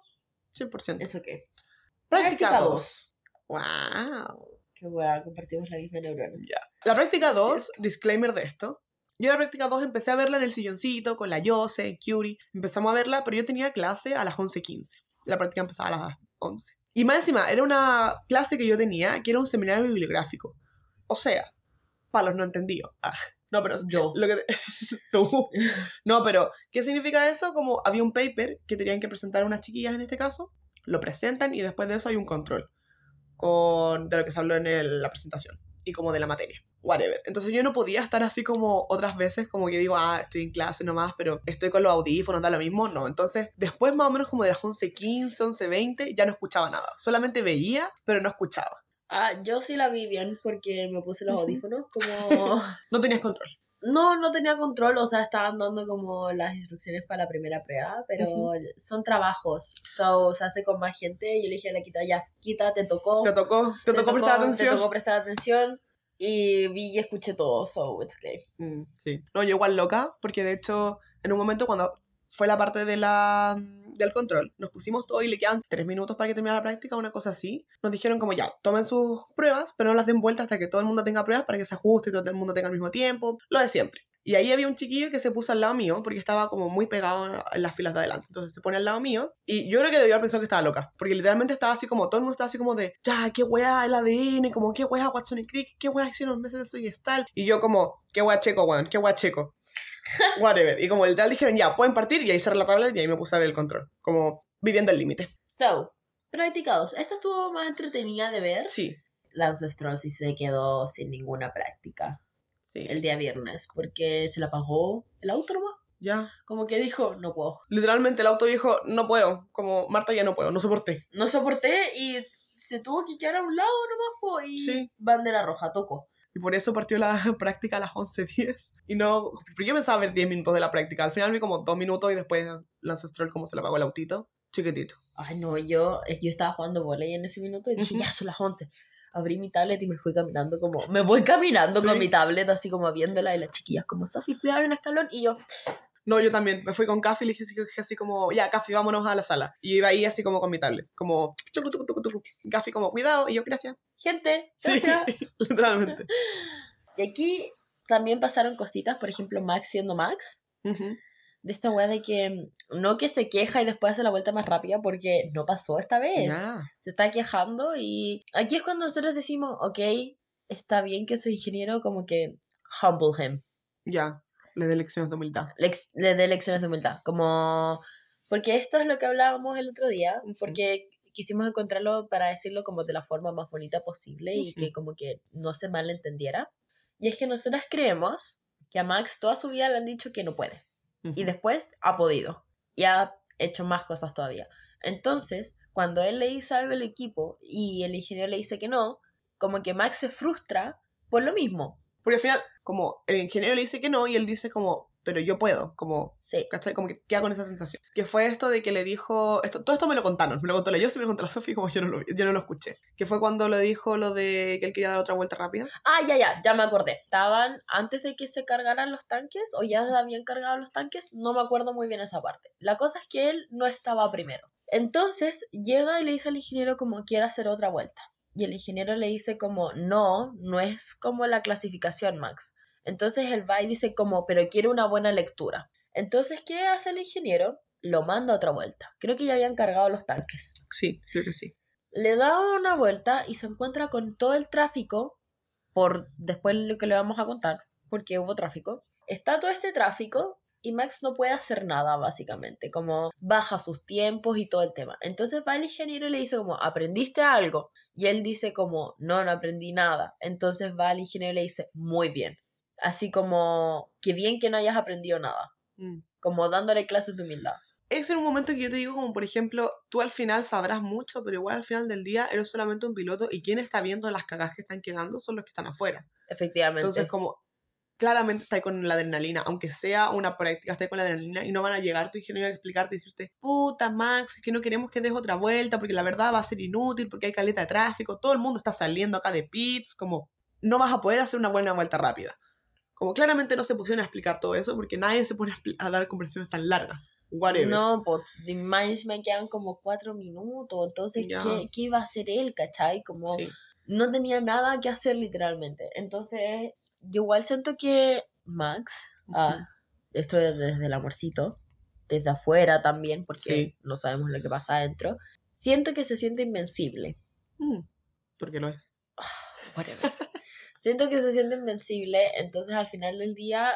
100%. ¿Eso qué? Práctica Práctica 2. Wow. Qué weá, compartimos la misma neurona. La práctica 2, disclaimer de esto. Yo la práctica 2 empecé a verla en el silloncito con la Yose, Curie. Empezamos a verla, pero yo tenía clase a las 11.15. La práctica empezaba a las 11. Y más encima, era una clase que yo tenía que era un seminario bibliográfico. O sea, para los no entendidos. Ah, no, pero Yo. Lo que tú. No, pero ¿qué significa eso? Como había un paper que tenían que presentar unas chiquillas en este caso, lo presentan y después de eso hay un control con de lo que se habló en el- la presentación y como de la materia. Whatever. Entonces yo no podía estar así como otras veces, como que digo, ah, estoy en clase nomás, pero estoy con los audífonos, da lo mismo. No. Entonces, después más o menos como de las 11.15, 11.20, ya no escuchaba nada. Solamente veía, pero no escuchaba. Ah, yo sí la vi bien porque me puse los audífonos como... No tenías control. No, no tenía control, o sea, estaban dando como las instrucciones para la primera prueba, pero Ujú. son trabajos, so, se hace con más gente, yo le dije a la quita, ya, quita, te tocó, Te tocó, te, tocó prestar atención. te tocó prestar atención, y vi y escuché todo, so, it's okay. Mm, sí. No, yo igual loca, porque de hecho, en un momento cuando fue la parte de la, del control, nos pusimos todo y le quedan tres minutos para que termine la práctica, una cosa así. Nos dijeron como ya, tomen sus pruebas, pero no las den vuelta hasta que todo el mundo tenga pruebas para que se ajuste y todo el mundo tenga al mismo tiempo, lo de siempre. Y ahí había un chiquillo que se puso al lado mío, porque estaba como muy pegado en las filas de adelante. Entonces se pone al lado mío, y yo creo que debió haber pensado que estaba loca, porque literalmente estaba así como, todo el mundo estaba así como de, ya, qué weá el ADN, como, qué weá Watson y Crick, qué weá hicieron meses de soy tal. Y yo como, qué weá checo, weón, qué weá checo. Whatever. Y como el tal dijeron, ya, pueden partir, y ahí cerré la tablet y ahí me puse a ver el control. Como viviendo el límite. So, practicados, esta estuvo más entretenida de ver, Sí. Lance Stroll sí se quedó sin ninguna práctica Sí. el día viernes, porque se la pagó el auto nomás, Ya. como que dijo, no puedo. Literalmente el auto dijo, no puedo. Como, Marta, ya no puedo, no soporté. no soporté y se tuvo que quedar a un lado nomás po, y Sí. bandera roja, tocó. Y por eso partió la práctica a las 11.10. Y no. Porque yo pensaba ver 10 minutos de la práctica. Al final vi como 2 minutos y después Lance Stroll como se le apagó el autito. Chiquitito. Ay, no, yo, eh, yo estaba jugando volei en ese minuto y dije, Ujú. ya son las 11. Abrí mi tablet y me fui caminando como, me voy caminando Sí. con mi tablet así como viéndola y las chiquillas como, Sofi, cuidado en el escalón y yo, No, yo también. Me fui con Café y le dije así, como, ya, Café, vámonos a la sala. Y iba ahí así como con mi tablet. Como. Café como, cuidado. Y yo, gracias. Gente, Sí, gracias. literalmente. Y aquí también pasaron cositas, por ejemplo, Max siendo Max. De esta weá de que no que se queja y después hace la vuelta más rápida porque no pasó esta vez. Ya. Se está quejando y aquí es cuando nosotros decimos, ok, está bien que su ingeniero como que humble him. Ya. Le dé lecciones de humildad. lex- le dé lecciones de humildad. Como. Porque esto es lo que hablábamos el otro día. Porque quisimos encontrarlo para decirlo como de la forma más bonita posible y que como que no se malentendiera. Y es que nosotras creemos que a Max toda su vida le han dicho que no puede. Y después ha podido. Y ha hecho más cosas todavía. Entonces, cuando él le dice algo al equipo y el ingeniero le dice que no, como que Max se frustra por lo mismo. Porque al final, como el ingeniero le dice que no y él dice como, pero yo puedo, como, Sí. ¿cachai? Como que queda con esa sensación. Que fue esto de que le dijo, esto, todo esto me lo contaron, me lo contó la yo, sí me lo contó la Sofi, como yo no, lo, yo no lo escuché. Que fue cuando le dijo lo de que él quería dar otra vuelta rápida. Ah, ya, ya, ya me acordé. Estaban antes de que se cargaran los tanques o ya se habían cargado los tanques, no me acuerdo muy bien esa parte. La cosa es que él no estaba primero. Entonces llega y le dice al ingeniero como quiere hacer otra vuelta. Y el ingeniero le dice como no, no es como la clasificación, Max. Entonces él va y dice como, pero quiere una buena lectura. Entonces, ¿qué hace el ingeniero? Lo manda a otra vuelta. Creo que ya habían cargado los tanques Sí, creo que sí. le da una vuelta y se encuentra con todo el tráfico, por después lo que le vamos a contar, porque hubo tráfico. Está todo este tráfico y Max no puede hacer nada, básicamente, como baja sus tiempos y todo el tema. Entonces va el ingeniero y le dice como, ¿aprendiste algo? Y él dice como, no, no aprendí nada. Entonces va el ingeniero y le dice, muy bien. Así como, qué bien que no hayas aprendido nada. Mm. Como dándole clases de humildad. Es en un momento que yo te digo, como por ejemplo, tú al final sabrás mucho, pero igual al final del día eres solamente un piloto y quien está viendo las cagas que están quedando son los que están afuera. Efectivamente. Entonces, como claramente está con la adrenalina, aunque sea una práctica, está con la adrenalina y no van a llegar tu ingeniero a explicarte y decirte, puta Max, es que no queremos que des otra vuelta porque la verdad va a ser inútil porque hay caleta de tráfico, todo el mundo está saliendo acá de pits, como no vas a poder hacer una buena vuelta rápida. Como claramente no se pusieron a explicar todo eso porque nadie se pone a, a dar conversaciones tan largas. Whatever. No, pues de más me quedan como cuatro minutos. Entonces, Ya. ¿qué, ¿qué iba a hacer él, cachai? Como Sí. no tenía nada que hacer literalmente. Entonces, yo igual siento que Max, ah, esto es desde el amorcito, desde afuera también, porque Sí. no sabemos lo que pasa adentro, siento que se siente invencible. Mm, porque lo es. Whatever. siento que se siente invencible, entonces al final del día,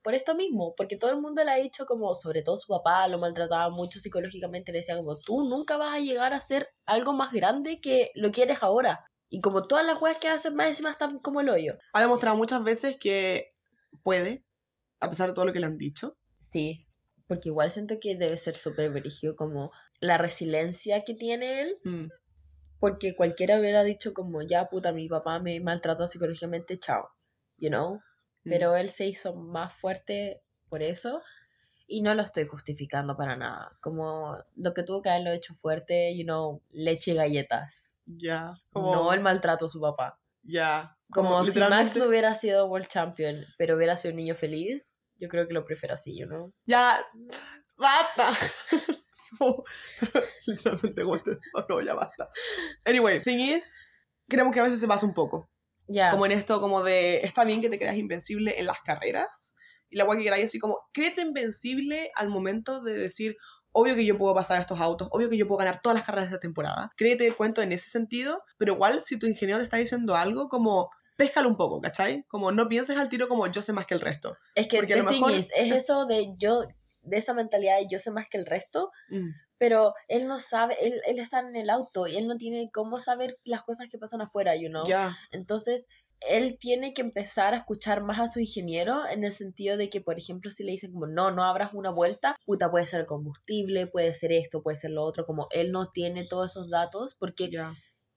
por esto mismo, porque todo el mundo le ha dicho como, sobre todo su papá lo maltrataba mucho psicológicamente, le decía como, tú nunca vas a llegar a ser algo más grande que lo que eres ahora. Y como todas las weas que hacen más encima están como el hoyo. Ha demostrado muchas veces que puede, a pesar de todo lo que le han dicho. Sí, porque igual siento que debe ser súper brígido como la resiliencia que tiene él, Mm, porque cualquiera hubiera dicho como, ya puta, mi papá me maltrata psicológicamente, chao, you know. mm. pero él se hizo más fuerte por eso y no lo estoy justificando para nada. Como lo que tuvo que haberlo hecho fuerte, you know, leche y galletas. Ya. Como, No el maltrato a su papá. Ya. Como, si Max no hubiera sido World Champion, pero hubiera sido un niño feliz, yo creo que lo prefiero así, you know. Ya. ¡Basta! Literalmente, güey. No, no, ya basta. Anyway, thing is, creemos que a veces se pasa un poco. Ya. Como en esto, como de, está bien que te creas invencible en las carreras. Y la guay que queráis así como, créete invencible al momento de decir, obvio que yo puedo pasar a estos autos, obvio que yo puedo ganar todas las carreras de esta temporada. Créete el cuento en ese sentido, pero igual si tu ingeniero te está diciendo algo, como, péscalo un poco, ¿cachai? Como no pienses al tiro como yo sé más que el resto. es que porque a lo mejor- es eso de yo, de esa mentalidad de yo sé más que el resto, pero él no sabe, él, él está en el auto y él no tiene cómo saber las cosas que pasan afuera, you know. Entonces, él tiene que empezar a escuchar más a su ingeniero en el sentido de que, por ejemplo, si le dicen como, no, no abras una vuelta, puta, puede ser el combustible, puede ser esto, puede ser lo otro, como él no tiene todos esos datos, porque.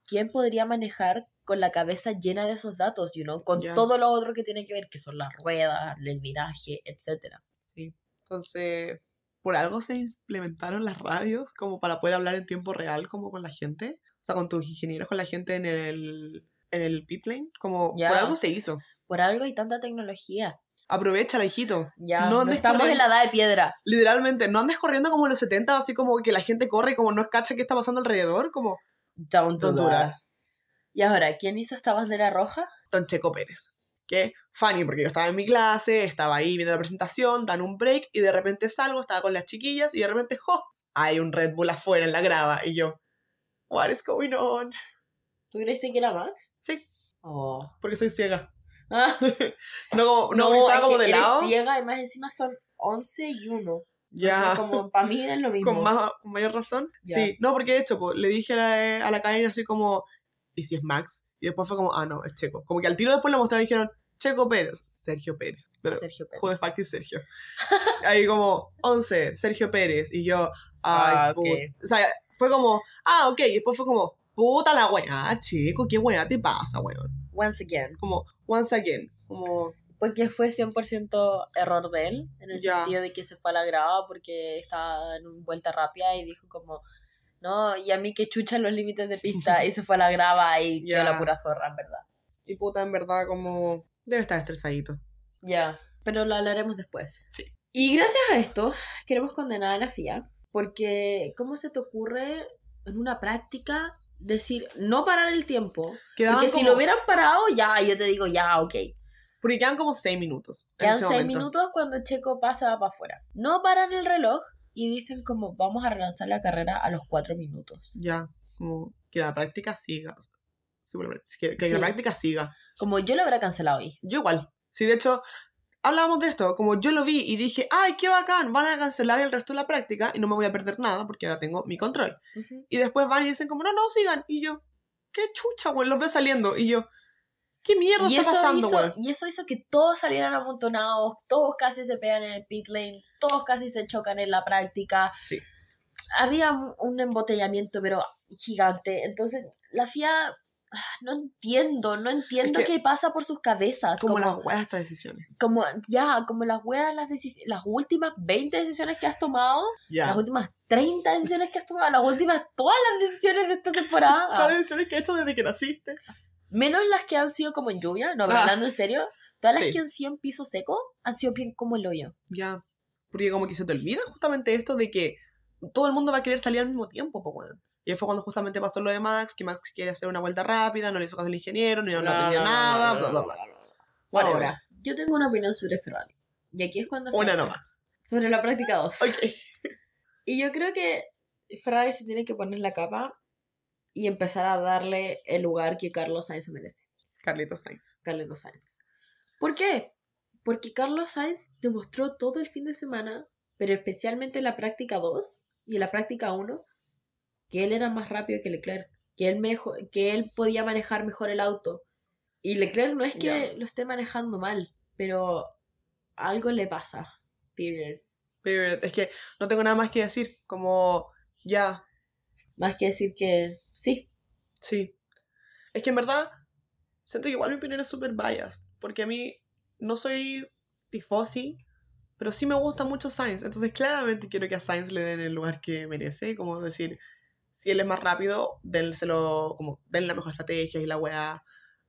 ¿quién podría manejar con la cabeza llena de esos datos, you know? Con todo lo otro que tiene que ver, que son las ruedas, el viraje, etcétera. Sí. Entonces, por algo se implementaron las radios como para poder hablar en tiempo real como con la gente. O sea, con tus ingenieros, con la gente en el, en el pit lane. Como Ya. por algo se hizo. Por algo hay tanta tecnología. Aprovecha, hijito. Ya, No estamos en la edad de piedra. Literalmente, no andes corriendo como en los 70, así como que la gente corre y como no cacha qué está pasando alrededor. Como Don't that. Y ahora, ¿quién hizo esta bandera roja? Don Checo Pérez. Que funny, porque yo estaba en mi clase, estaba ahí viendo la presentación, dan un break y de repente salgo, estaba con las chiquillas y de repente, ¡jo! Hay un Red Bull afuera en la grava y yo, What is going on? ¿Tú creíste que era Max? Sí, Oh. porque soy ciega. Ah, No, no, no, estaba es como que de eres lado. ciega, además encima son 11 y 1. Ya, como para mí es lo mismo. con, más, con mayor razón. Ya. Sí, no, porque de hecho, pues, le dije a la, a la Karen así como, ¿y si es Max? Y después fue como, ah, no, es Checo. Como que al tiro después le mostraron y dijeron, Checo Pérez, Sergio Pérez. Pero, Sergio Pérez. the fuck Sergio? Ahí como, 11, Sergio Pérez. Y yo, ay, Ah, ok. put- O sea, fue como, ah, ok. Y después fue como, puta la weá, chico, qué weá te pasa, weón. Once again. Como, once again. Como, Porque fue 100% error de él, en el Ya. sentido de que se fue a la grava porque estaba en vuelta rápida y dijo como, no, y a mí que chuchan los límites de pista y se fue a la grava y quedó Ya. la pura zorra, en verdad. y puta, en verdad, como, debe estar estresadito. Ya, pero lo hablaremos después. Sí. Y gracias a esto, queremos condenar a la FIA, porque ¿cómo se te ocurre en una práctica decir no parar el tiempo? Quedaban Porque si como- lo hubieran parado, ya, yo te digo, ya, ok. Porque quedan como 6 minutos. Quedan ese seis momento. minutos cuando Checo pasa para afuera. No paran el reloj y dicen como vamos a relanzar la carrera a los cuatro minutos. Ya, como, que la práctica siga. Que, que Sí. la práctica siga. Como yo lo habrá cancelado hoy. Yo igual. Sí, de hecho, hablábamos de esto. Como yo lo vi y dije, ay, qué bacán, van a cancelar el resto de la práctica y no me voy a perder nada porque ahora tengo mi control. Y después van y dicen como, no, no, sigan. Y yo, qué chucha, güey, los veo saliendo. Y yo, qué mierda Y está eso, pasando, hizo, y eso hizo que todos salieran amontonados, todos casi se pegan en el pit lane, todos casi se chocan en la práctica. Sí. Había un- embotellamiento, pero gigante. Entonces, la FIA, ah, no entiendo, no entiendo que- qué pasa por sus cabezas. Como, Como, las weas estas decisiones. como ya, como las weas, las, las últimas 20 decisiones que has tomado, Ya. las últimas 30 decisiones que has tomado, las últimas, todas las decisiones de esta temporada. Todas las decisiones que he hecho desde que naciste. Menos las que han sido como en lluvia, no, pero Ah. hablando en serio, todas las Sí. que han sido en piso seco han sido bien como el hoyo. Ya. Porque como que se te olvida justamente esto de que todo el mundo va a querer salir al mismo tiempo, pues bueno. Y ahí fue cuando justamente pasó lo de Max, que Max quiere hacer una vuelta rápida, no le hizo caso al ingeniero, no, no aprendía nada, bla, bla, bla. Whatever. Ahora, yo tengo una opinión sobre Ferrari. Y aquí es cuando... Una nomás. Sobre la práctica 2. Ok. Y yo creo que Ferrari se tiene que poner la capa y empezar a darle el lugar que Carlos Sainz merece. Carlitos Sainz. Carlos Sainz. ¿Por qué? Porque Carlos Sainz demostró todo el fin de semana, pero especialmente en la práctica 2 y en la práctica 1, que él era más rápido que Leclerc, que él, mejor, que él podía manejar mejor el auto. Y Leclerc no es que lo esté manejando mal, pero algo le pasa. Period. Es que no tengo nada más que decir. Como, ya, Más que decir que sí. sí. Es que en verdad, siento que igual mi opinión es súper biased. Porque a mí no soy tifosi, pero sí me gusta mucho Sainz. Entonces, claramente quiero que a Sainz le den el lugar que merece. Como decir, si él es más rápido, dénselo, como, den la mejor estrategia y la weá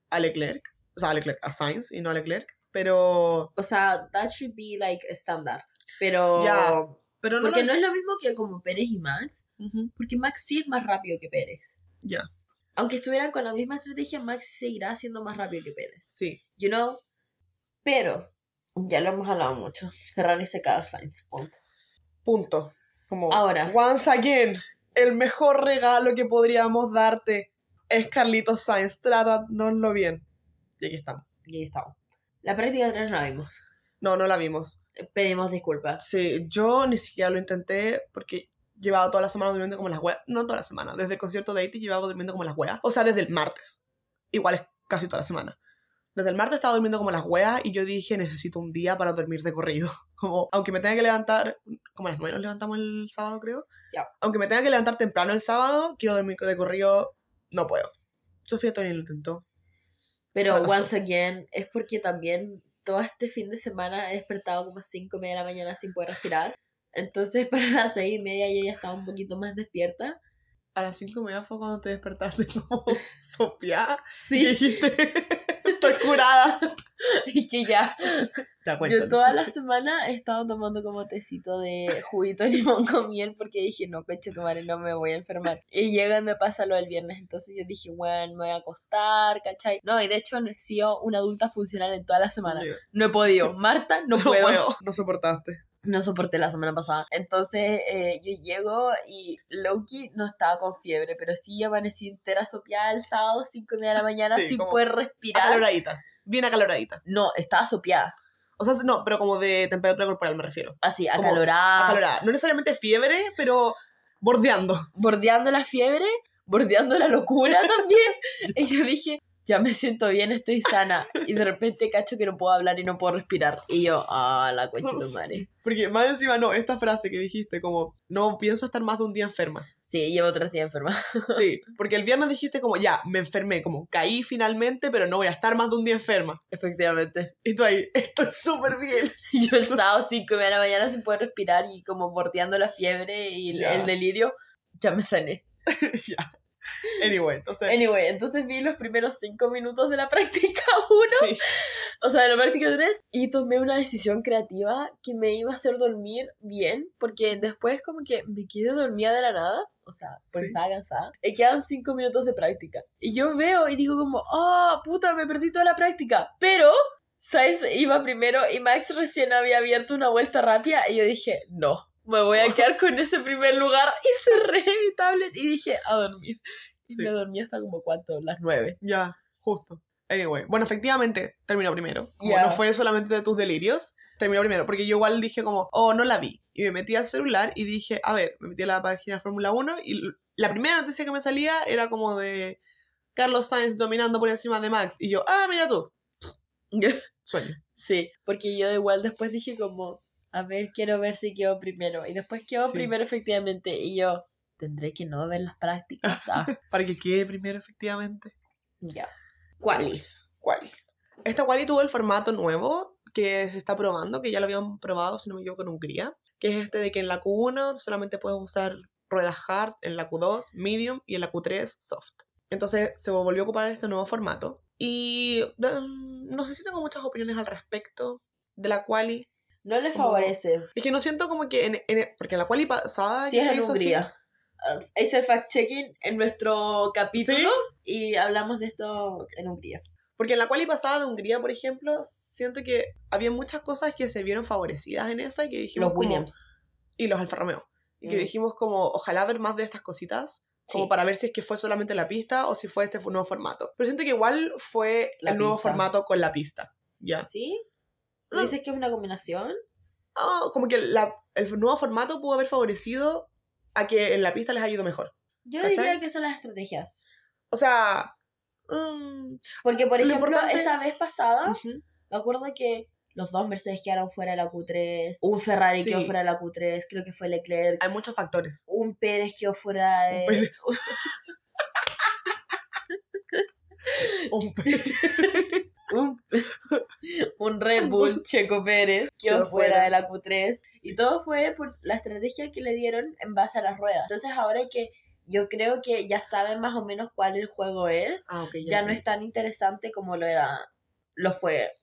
a Leclerc. O sea, a Leclerc, a Sainz y no a Leclerc. Pero, O sea, that should be like estándar. Pero... Ya, pero no porque no es lo mismo que como Pérez y Max, porque Max sí es más rápido que Pérez. Ya, Aunque estuvieran con la misma estrategia, Max seguirá siendo más rápido que Pérez. sí. You know? Pero, ya lo hemos hablado mucho. Ferrari se caga a Sainz. Punto. Punto. Como, Ahora. Once again, el mejor regalo que podríamos darte es Carlitos Sainz. Trátanoslo bien. Y aquí estamos. Y ahí estamos. La práctica 3 no la vimos. No, no la vimos. Pedimos disculpas. Sí, yo ni siquiera lo intenté porque llevaba toda la semana durmiendo como las weas. No toda la semana. Desde el concierto de AT llevaba durmiendo como las weas. O sea, desde el martes. Igual es casi toda la semana. Desde el martes estaba durmiendo como las weas y yo dije, necesito un día para dormir de corrido. Como, aunque me tenga que levantar, como a las 9 nos levantamos el sábado, creo. Aunque me tenga que levantar temprano el sábado, quiero dormir de corrido, no puedo. Sofía todavía lo intentó. Pero, once again, es porque también todo este fin de semana he despertado como a 5 y media de la mañana sin poder respirar. Entonces, para las 6 y media yo ya estaba un poquito más despierta. A las 5 media fue cuando te despertaste como Sofía. Y Sí, dijiste, estoy curada. y que ya. Ya, Yo toda la semana he estado tomando como tecito de juguito de limón con miel porque dije, no, coche tu madre, no me voy a enfermar. Y llega y me pasa lo del viernes, entonces yo dije, bueno, me voy a acostar, ¿cachai? No, y de hecho no he sido una adulta funcional en toda la semana. No he podido. Marta, no, No puedo. puedo. No soportaste. No soporté la semana pasada. Entonces eh, yo llego y Loki no estaba con fiebre, pero sí amanecí entera sopeada el sábado, 5 y media de la mañana, Sí, sin poder respirar. Acaloradita. Bien acaloradita. No, estaba sopeada. O sea, no, pero como de temperatura corporal me refiero. Así, acalorada. Acalorada. No necesariamente fiebre, pero bordeando. bordeando la fiebre, bordeando la locura también. y yo dije, ya me siento bien, estoy sana. Y de repente cacho que no puedo hablar y no puedo respirar. Y yo, ah, la coche de madre. Porque más encima, no, esta frase que dijiste, como, no pienso estar más de un día enferma. Sí, llevo tres días enferma. Sí, porque el viernes dijiste como, ya, me enfermé, como, caí finalmente, pero no voy a estar más de un día enferma. Efectivamente. Y tú ahí, esto es súper bien. Y yo el sábado 5 de la mañana sin poder respirar y como bordeando la fiebre y el- Ya. el delirio, ya me sané. ya. Anyway, entonces... Anyway, entonces vi los primeros cinco minutos de la práctica 1, sí. o sea, de la práctica 3, y tomé una decisión creativa que me iba a hacer dormir bien, porque después como que me quedé dormida de la nada, o sea, porque Sí. estaba cansada, y quedan cinco minutos de práctica. Y yo veo y digo como, ah, puta, me perdí toda la práctica, pero... Sainz iba primero y Max recién había abierto una vuelta rápida y yo dije, no, me voy a quedar con ese primer lugar y cerré mi tablet y dije, a dormir. Y Sí. me dormí hasta como cuánto, las nueve. Ya, justo. Anyway, bueno, efectivamente, terminó primero. Como no fue solamente de tus delirios, terminó primero. Porque yo igual dije como, oh, no la vi. Y me metí al celular y dije, a ver, me metí a la página de Fórmula 1 y la primera noticia que me salía era como de Carlos Sainz dominando por encima de Max. Y yo, ah, mira tú, sueño. sí, porque yo igual después dije como, a ver, quiero ver si quedó primero. Y después quedó Sí. primero efectivamente. Y yo, tendré que no ver las prácticas. Ah, Para que quede primero, efectivamente. ya. ¿Cuál? Quali. Esta Quali tuvo el formato nuevo que se está probando, que ya lo habían probado, si no me equivoco, en Hungría, que es este de que en la Q1 solamente puedes usar ruedas hard, en la Q2 medium y en la Q3 soft. Entonces se volvió a ocupar este nuevo formato. Y mm, no sé si tengo muchas opiniones al respecto de la Quali. No le Como- favorece. Es que no siento como que en, en- porque en la Quali pasada Sí, que es en así- Hungría. Ah, hice el fact-checking en nuestro capítulo ¿Sí? y hablamos de esto en Hungría. Porque en la quali pasada de Hungría, por ejemplo, siento que había muchas cosas que se vieron favorecidas en esa y que dijimos Los como- Williams. y los Alfa Romeo. Y que Mm. dijimos como, ojalá ver más de estas cositas, como Sí. para ver si es que fue solamente la pista o si fue este nuevo formato. Pero siento que igual fue La el nuevo formato con la pista. Ya. ¿Sí? ¿Tú dices que es una combinación? Ah, como que la- el nuevo formato pudo haber favorecido a que en la pista les haya ido mejor. Yo ¿Cachai? diría que son las estrategias. O sea... mm, Porque, por Lo ejemplo, importante- esa vez pasada, me acuerdo que los dos Mercedes quedaron fuera de la Q3, un Ferrari quedó Sí. fuera de la Q3, creo que fue Leclerc, Hay muchos factores. un Pérez quedó fuera de... Un Pérez. Un Pérez. Un, un Red Bull, Checo Pérez, quedó fuera fuera. de la Q3. Y todo fue por la estrategia que le dieron en base a las ruedas. Entonces ahora que yo creo que ya saben más o menos cuál el juego es, Ah, ok, ya no es tan interesante como lo era lo fue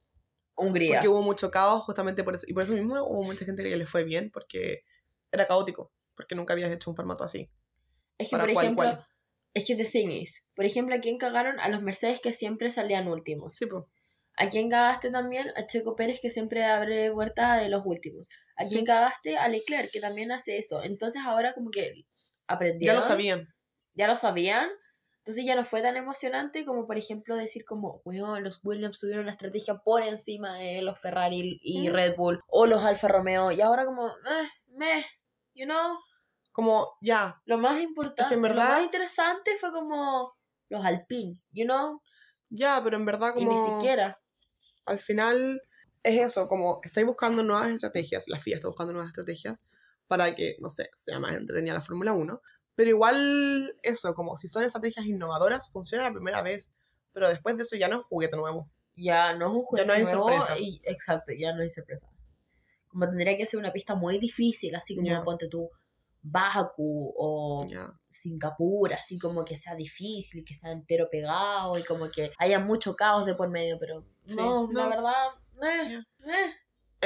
Hungría. Porque hubo mucho caos justamente por eso. Y por eso mismo hubo mucha gente que le fue bien porque era caótico. Porque nunca habías hecho un formato así. Es que, para por ejemplo. Es que the thing is, por ejemplo, ¿a quién cagaron? A los Mercedes que siempre salían últimos. Sí, pues. ¿A quién cagaste también? A Checo Pérez que siempre abre puertas de los últimos. ¿A quién Sí. cagaste? A Leclerc que también hace eso. Entonces ahora como que Ya aprendieron. lo sabían. Ya lo sabían. Entonces ya no fue tan emocionante como por ejemplo decir como, weón, los Williams tuvieron la estrategia por encima de los Ferrari y Mm. Red Bull o los Alfa Romeo. Y ahora como, eh, meh, you know, Como, ya. lo más importante, en lo verdad- más interesante fue como los Alpine, you know, Ya, pero en verdad y como... ni siquiera. Al final es eso, como estáis buscando nuevas estrategias. La FIA está buscando nuevas estrategias para que, no sé, sea más entretenida la Fórmula 1. Pero igual eso, como si son estrategias innovadoras, funciona la primera vez. Pero después de eso ya no es un juguete nuevo. Ya no es un juego no hay nuevo sorpresa. y exacto, ya no hay sorpresa. Como tendría que ser una pista muy difícil, así como Ya. ponte tú Baku o Ya. Singapur, así como que sea difícil, que sea entero pegado y como que haya mucho caos de por medio, pero Sí, no, la no. verdad, eh, eh.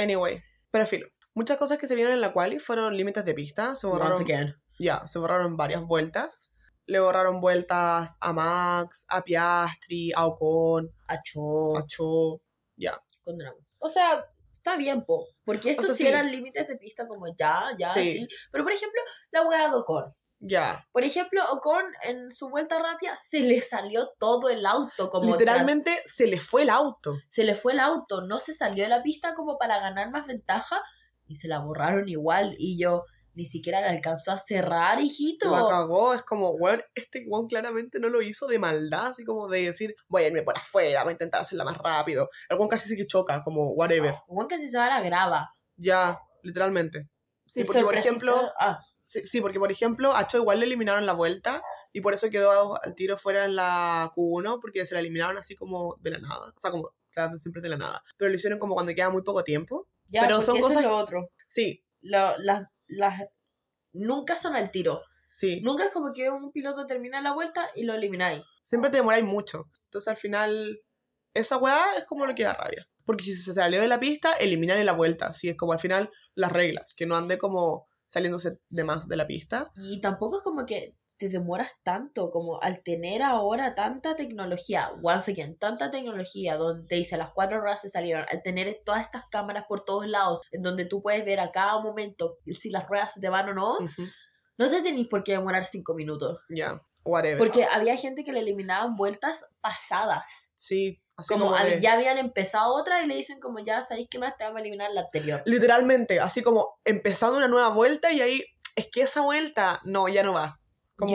Anyway, pero filo. Muchas cosas que se vieron en la quali fueron límites de pista. Se borraron, Once again. ya, se borraron varias vueltas. Le borraron vueltas a Max, a Piastri, a Ocon, Acho, a Cho. Ya. con. O sea, está bien, po. Porque estos sea, sí sí. eran límites de pista como ya, ya, Sí. sí. Pero por ejemplo, la hueá de Ocon. Ya. Por ejemplo, Ocon en su vuelta rápida se le salió todo el auto como Literalmente se le fue el auto. tra- se le fue el auto, no se salió de la pista como para ganar más ventaja y se la borraron igual y yo ni siquiera le alcanzó a cerrar, hijito. La cagó, es como, weón, este weón claramente no lo hizo de maldad, así como de decir, voy a irme por afuera, voy a intentar hacerla más rápido. El weón casi se que choca, como, whatever. Juan casi se va a la grava. Ya, literalmente. Sí, porque por ejemplo, Ah, sí, sí, porque por ejemplo, a Cho igual le eliminaron la vuelta y por eso quedó al tiro fuera en la Q1, porque se la eliminaron así como de la nada. O sea, como, claro, siempre de la nada. Pero lo hicieron como cuando queda muy poco tiempo. ya, Pero son eso cosas- es lo otro. Sí, Lo- las, las, nunca son al tiro. sí. Nunca es como que un piloto termina la vuelta y lo elimináis. siempre te demoráis mucho. Entonces al final, esa weá es como lo que da rabia. Porque si se salió de la pista, eliminarle la vuelta. Si es como al final las reglas, que no ande como saliéndose de más de la pista. Y tampoco es como que te demoras tanto, como al tener ahora tanta tecnología, once again, tanta tecnología, donde dice las cuatro se salieron, al tener todas estas cámaras por todos lados, en donde tú puedes ver a cada momento si las ruedas se te van o no, Ujú. no te tenéis por qué demorar cinco minutos. Ya, whatever. Porque había gente que le eliminaban vueltas pasadas. Sí, así Como, como, de- ya habían empezado otra y le dicen como ya sabéis que más te vamos a eliminar la anterior. Literalmente, así como empezando una nueva vuelta y ahí, es que esa vuelta, no, ya no va. Como,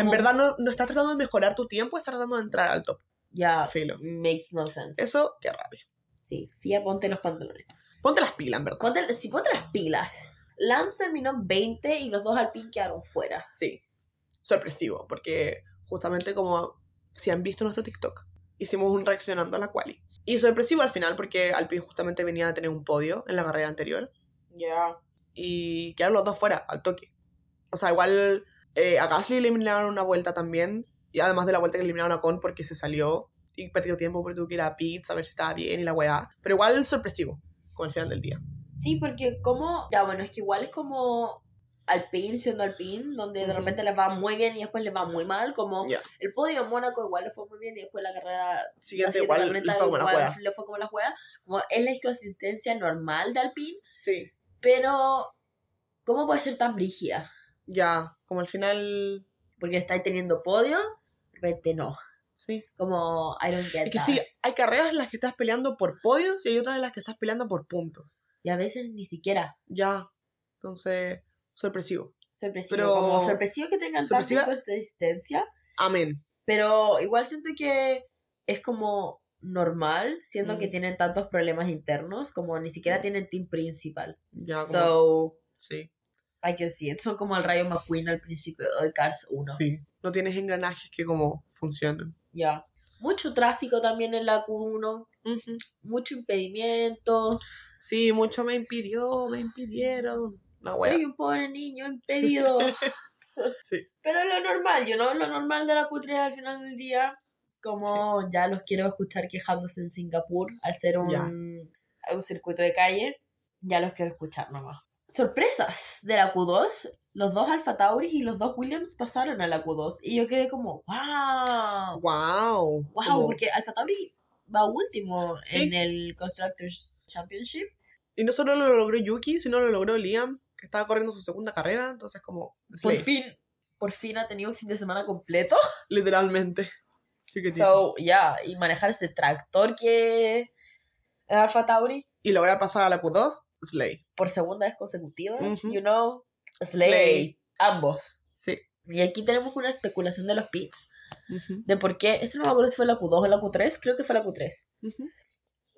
en verdad no, no estás tratando de mejorar tu tiempo, estás tratando de entrar al top. ya Filo. makes no sense. Eso, qué rabia. Sí, Fía, ponte los pantalones. Ponte las pilas, en verdad. Ponte, si ponte las pilas. Lance terminó 20 y los dos Alpine quedaron fuera. Sí, sorpresivo, porque justamente como si han visto nuestro TikTok, hicimos un reaccionando a la quali. Y sorpresivo al final, porque Alpine justamente venía a tener un podio en la carrera anterior Ya. y quedaron los dos fuera, al toque. O sea, igual eh, a Gasly le eliminaron una vuelta también, y además de la vuelta que eliminaron a Con porque se salió y perdió tiempo porque tuvo que ir a pits a ver si estaba bien y la weá. Pero igual sorpresivo, con el final del día. Sí, porque como... Ya, bueno, es que igual es como Alpine siendo Alpine, donde de Ujú. repente les va muy bien y después les va muy mal. Como Ya. el podio en Mónaco igual le fue muy bien y después la carrera... Siguiente igual camioneta le fue como la igual juega. le fue como la juega. Como es la inconsistencia normal de Alpine, Sí, pero... ¿Cómo puede ser tan brígida? ya, como al final... Porque estáis teniendo podio, de repente no. Sí. Como, I don't get Es que that. sí, hay carreras en las que estás peleando por podios y hay otras en las que estás peleando por puntos. Y a veces ni siquiera. Ya. Entonces, sorpresivo. Sorpresivo. Pero- Como sorpresivo que tengan sorpresiva- tanta inconsistencia. Amén. Pero igual siento que es como normal, siendo que Mm. tienen tantos problemas internos, como ni siquiera tienen team principal. Ya, como- So, sí. I can see it. Son como el Rayo McQueen al principio de Cars 1. Sí. No tienes engranajes que como funcionan. Ya. Mucho tráfico también en la Q1, mucho impedimento. Sí, mucho me impidió, me impidieron. Wea. Soy un pobre niño impedido. Sí. Pero lo normal, yo no, lo normal de la Q3 al final del día, como ya los quiero escuchar quejándose en Singapur al ser un, un circuito de calle, ya los quiero escuchar nomás. Sorpresas de la Q2, los dos Alfa Tauris y los dos Williams pasaron a la Q2 y yo quedé como, wow, Wow. wow, Como- porque Alfa Tauri va último Sí. en el Constructors Championship. Y no solo lo logró Yuki, sino lo logró Liam, que estaba corriendo su segunda carrera. Entonces, como. Por fin, por fin ha tenido un fin de semana completo. Literalmente. Chiquitito. So, ya, y manejar ese tractor que es Alfa Tauri y lograr pasar a la Q2, Slay. por segunda vez consecutiva, Ujú. you know, Slay. Slay. Ambos. Sí. Y aquí tenemos una especulación de los pits, Ujú, de por qué, esto no me acuerdo si fue la Q2 o la Q3, creo que fue la Q3, ujú.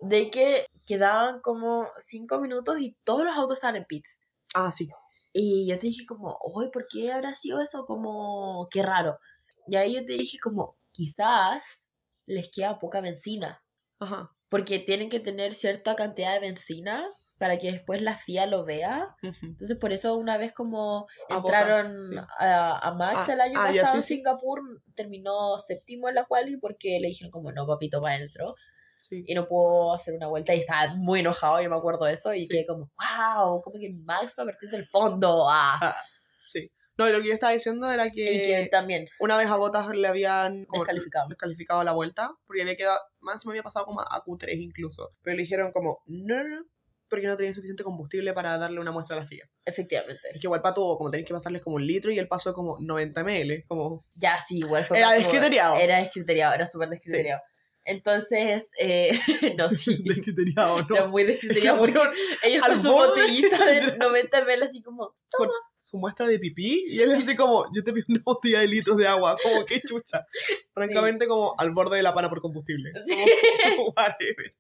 de que quedaban como 5 minutos y todos los autos estaban en pits. Ah, sí. Y yo te dije como, oye, ¿por qué habrá sido eso? Como, qué raro. Y ahí yo te dije como, quizás les queda poca benzina. Ajá. porque tienen que tener cierta cantidad de benzina para que después la FIA lo vea. Ujú. Entonces por eso una vez como A entraron Bottas, sí. a, a Max Ah, el año ah, pasado en sí, sí. Singapur, terminó séptimo en la quali porque le dijeron como no papito para adentro y no pudo hacer una vuelta y estaba muy enojado, yo me acuerdo de eso y quedé como wow, como que Max va a partir del fondo. Ah. Ah, sí. No, y lo que yo estaba diciendo era y que también una vez a Botas le habían como descalificado. descalificado la vuelta, porque había quedado, más me había pasado como a Q3 incluso, pero le dijeron como, no, no, no, porque no tenía suficiente combustible para darle una muestra a la FIA. Efectivamente. Es que igual para todo, como tenéis que pasarles como un litro y él pasó como 90 ml, como... Ya sí, igual fue Era como- descriteriado. Era descriteriado, era súper descriteriado. Entonces, eh, no, sí. Descriteriado, Era ¿no? muy descriteriado porque Cabrón, ellos al con su botellita de 90 ml así como, con su muestra de pipí y él así como, yo te pido una botella de litros de agua, como que chucha. Francamente como al borde de la pana por combustible. Sí. Como, whatever.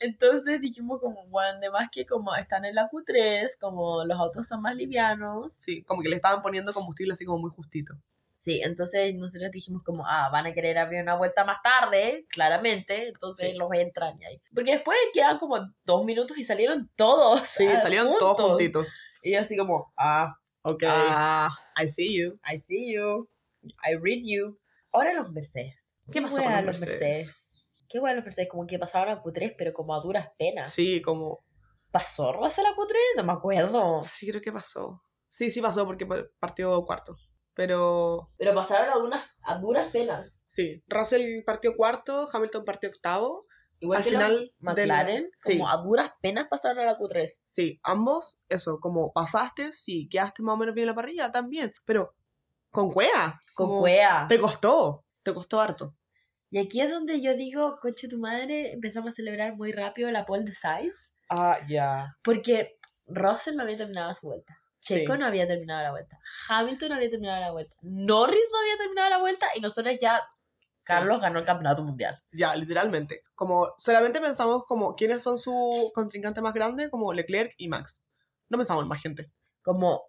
Entonces dijimos como, bueno, además que como están en la Q3, como los autos son más livianos. Sí, como que le estaban poniendo combustible así como muy justito. Sí, entonces nosotros dijimos como, ah, van a querer abrir una vuelta más tarde, claramente, entonces Sí. los a entrar ahí. Porque después quedan como dos minutos y salieron todos. Sí, ah, salieron todos juntos. juntitos. Y yo así como, ah, Ok, ah, I see you. I see you, I read you. Ahora los Mercedes. ¿Qué pasó con los Mercedes? Qué bueno los Mercedes, como que pasaron a Q3, pero como a duras penas. Sí, como, ¿Pasó Russell a Q3? No me acuerdo. sí creo que pasó. Sí, sí pasó porque pa- partió cuarto. Pero Pero pasaron a, unas, a duras penas. sí, Russell partió cuarto, Hamilton partió octavo. Igual Al que final los McLaren, sí. como a duras penas pasaron a la Q3. Sí, ambos, eso, como pasaste, sí, quedaste más o menos bien en la parrilla también. Pero con cuea. Con cuea. Te costó, te costó harto. Y aquí es donde yo digo, coche tu madre, empezamos a celebrar muy rápido la pole de Sainz. Ah, ya. Porque Russell no había terminado su vuelta. Checo Sí. no había terminado la vuelta. Hamilton no había terminado la vuelta. Norris no había terminado la vuelta. Y nosotros ya, Carlos ganó el campeonato mundial. Ya, literalmente. Como solamente pensamos como quiénes son su contrincante más grande, como Leclerc y Max. No pensamos en más gente. Como,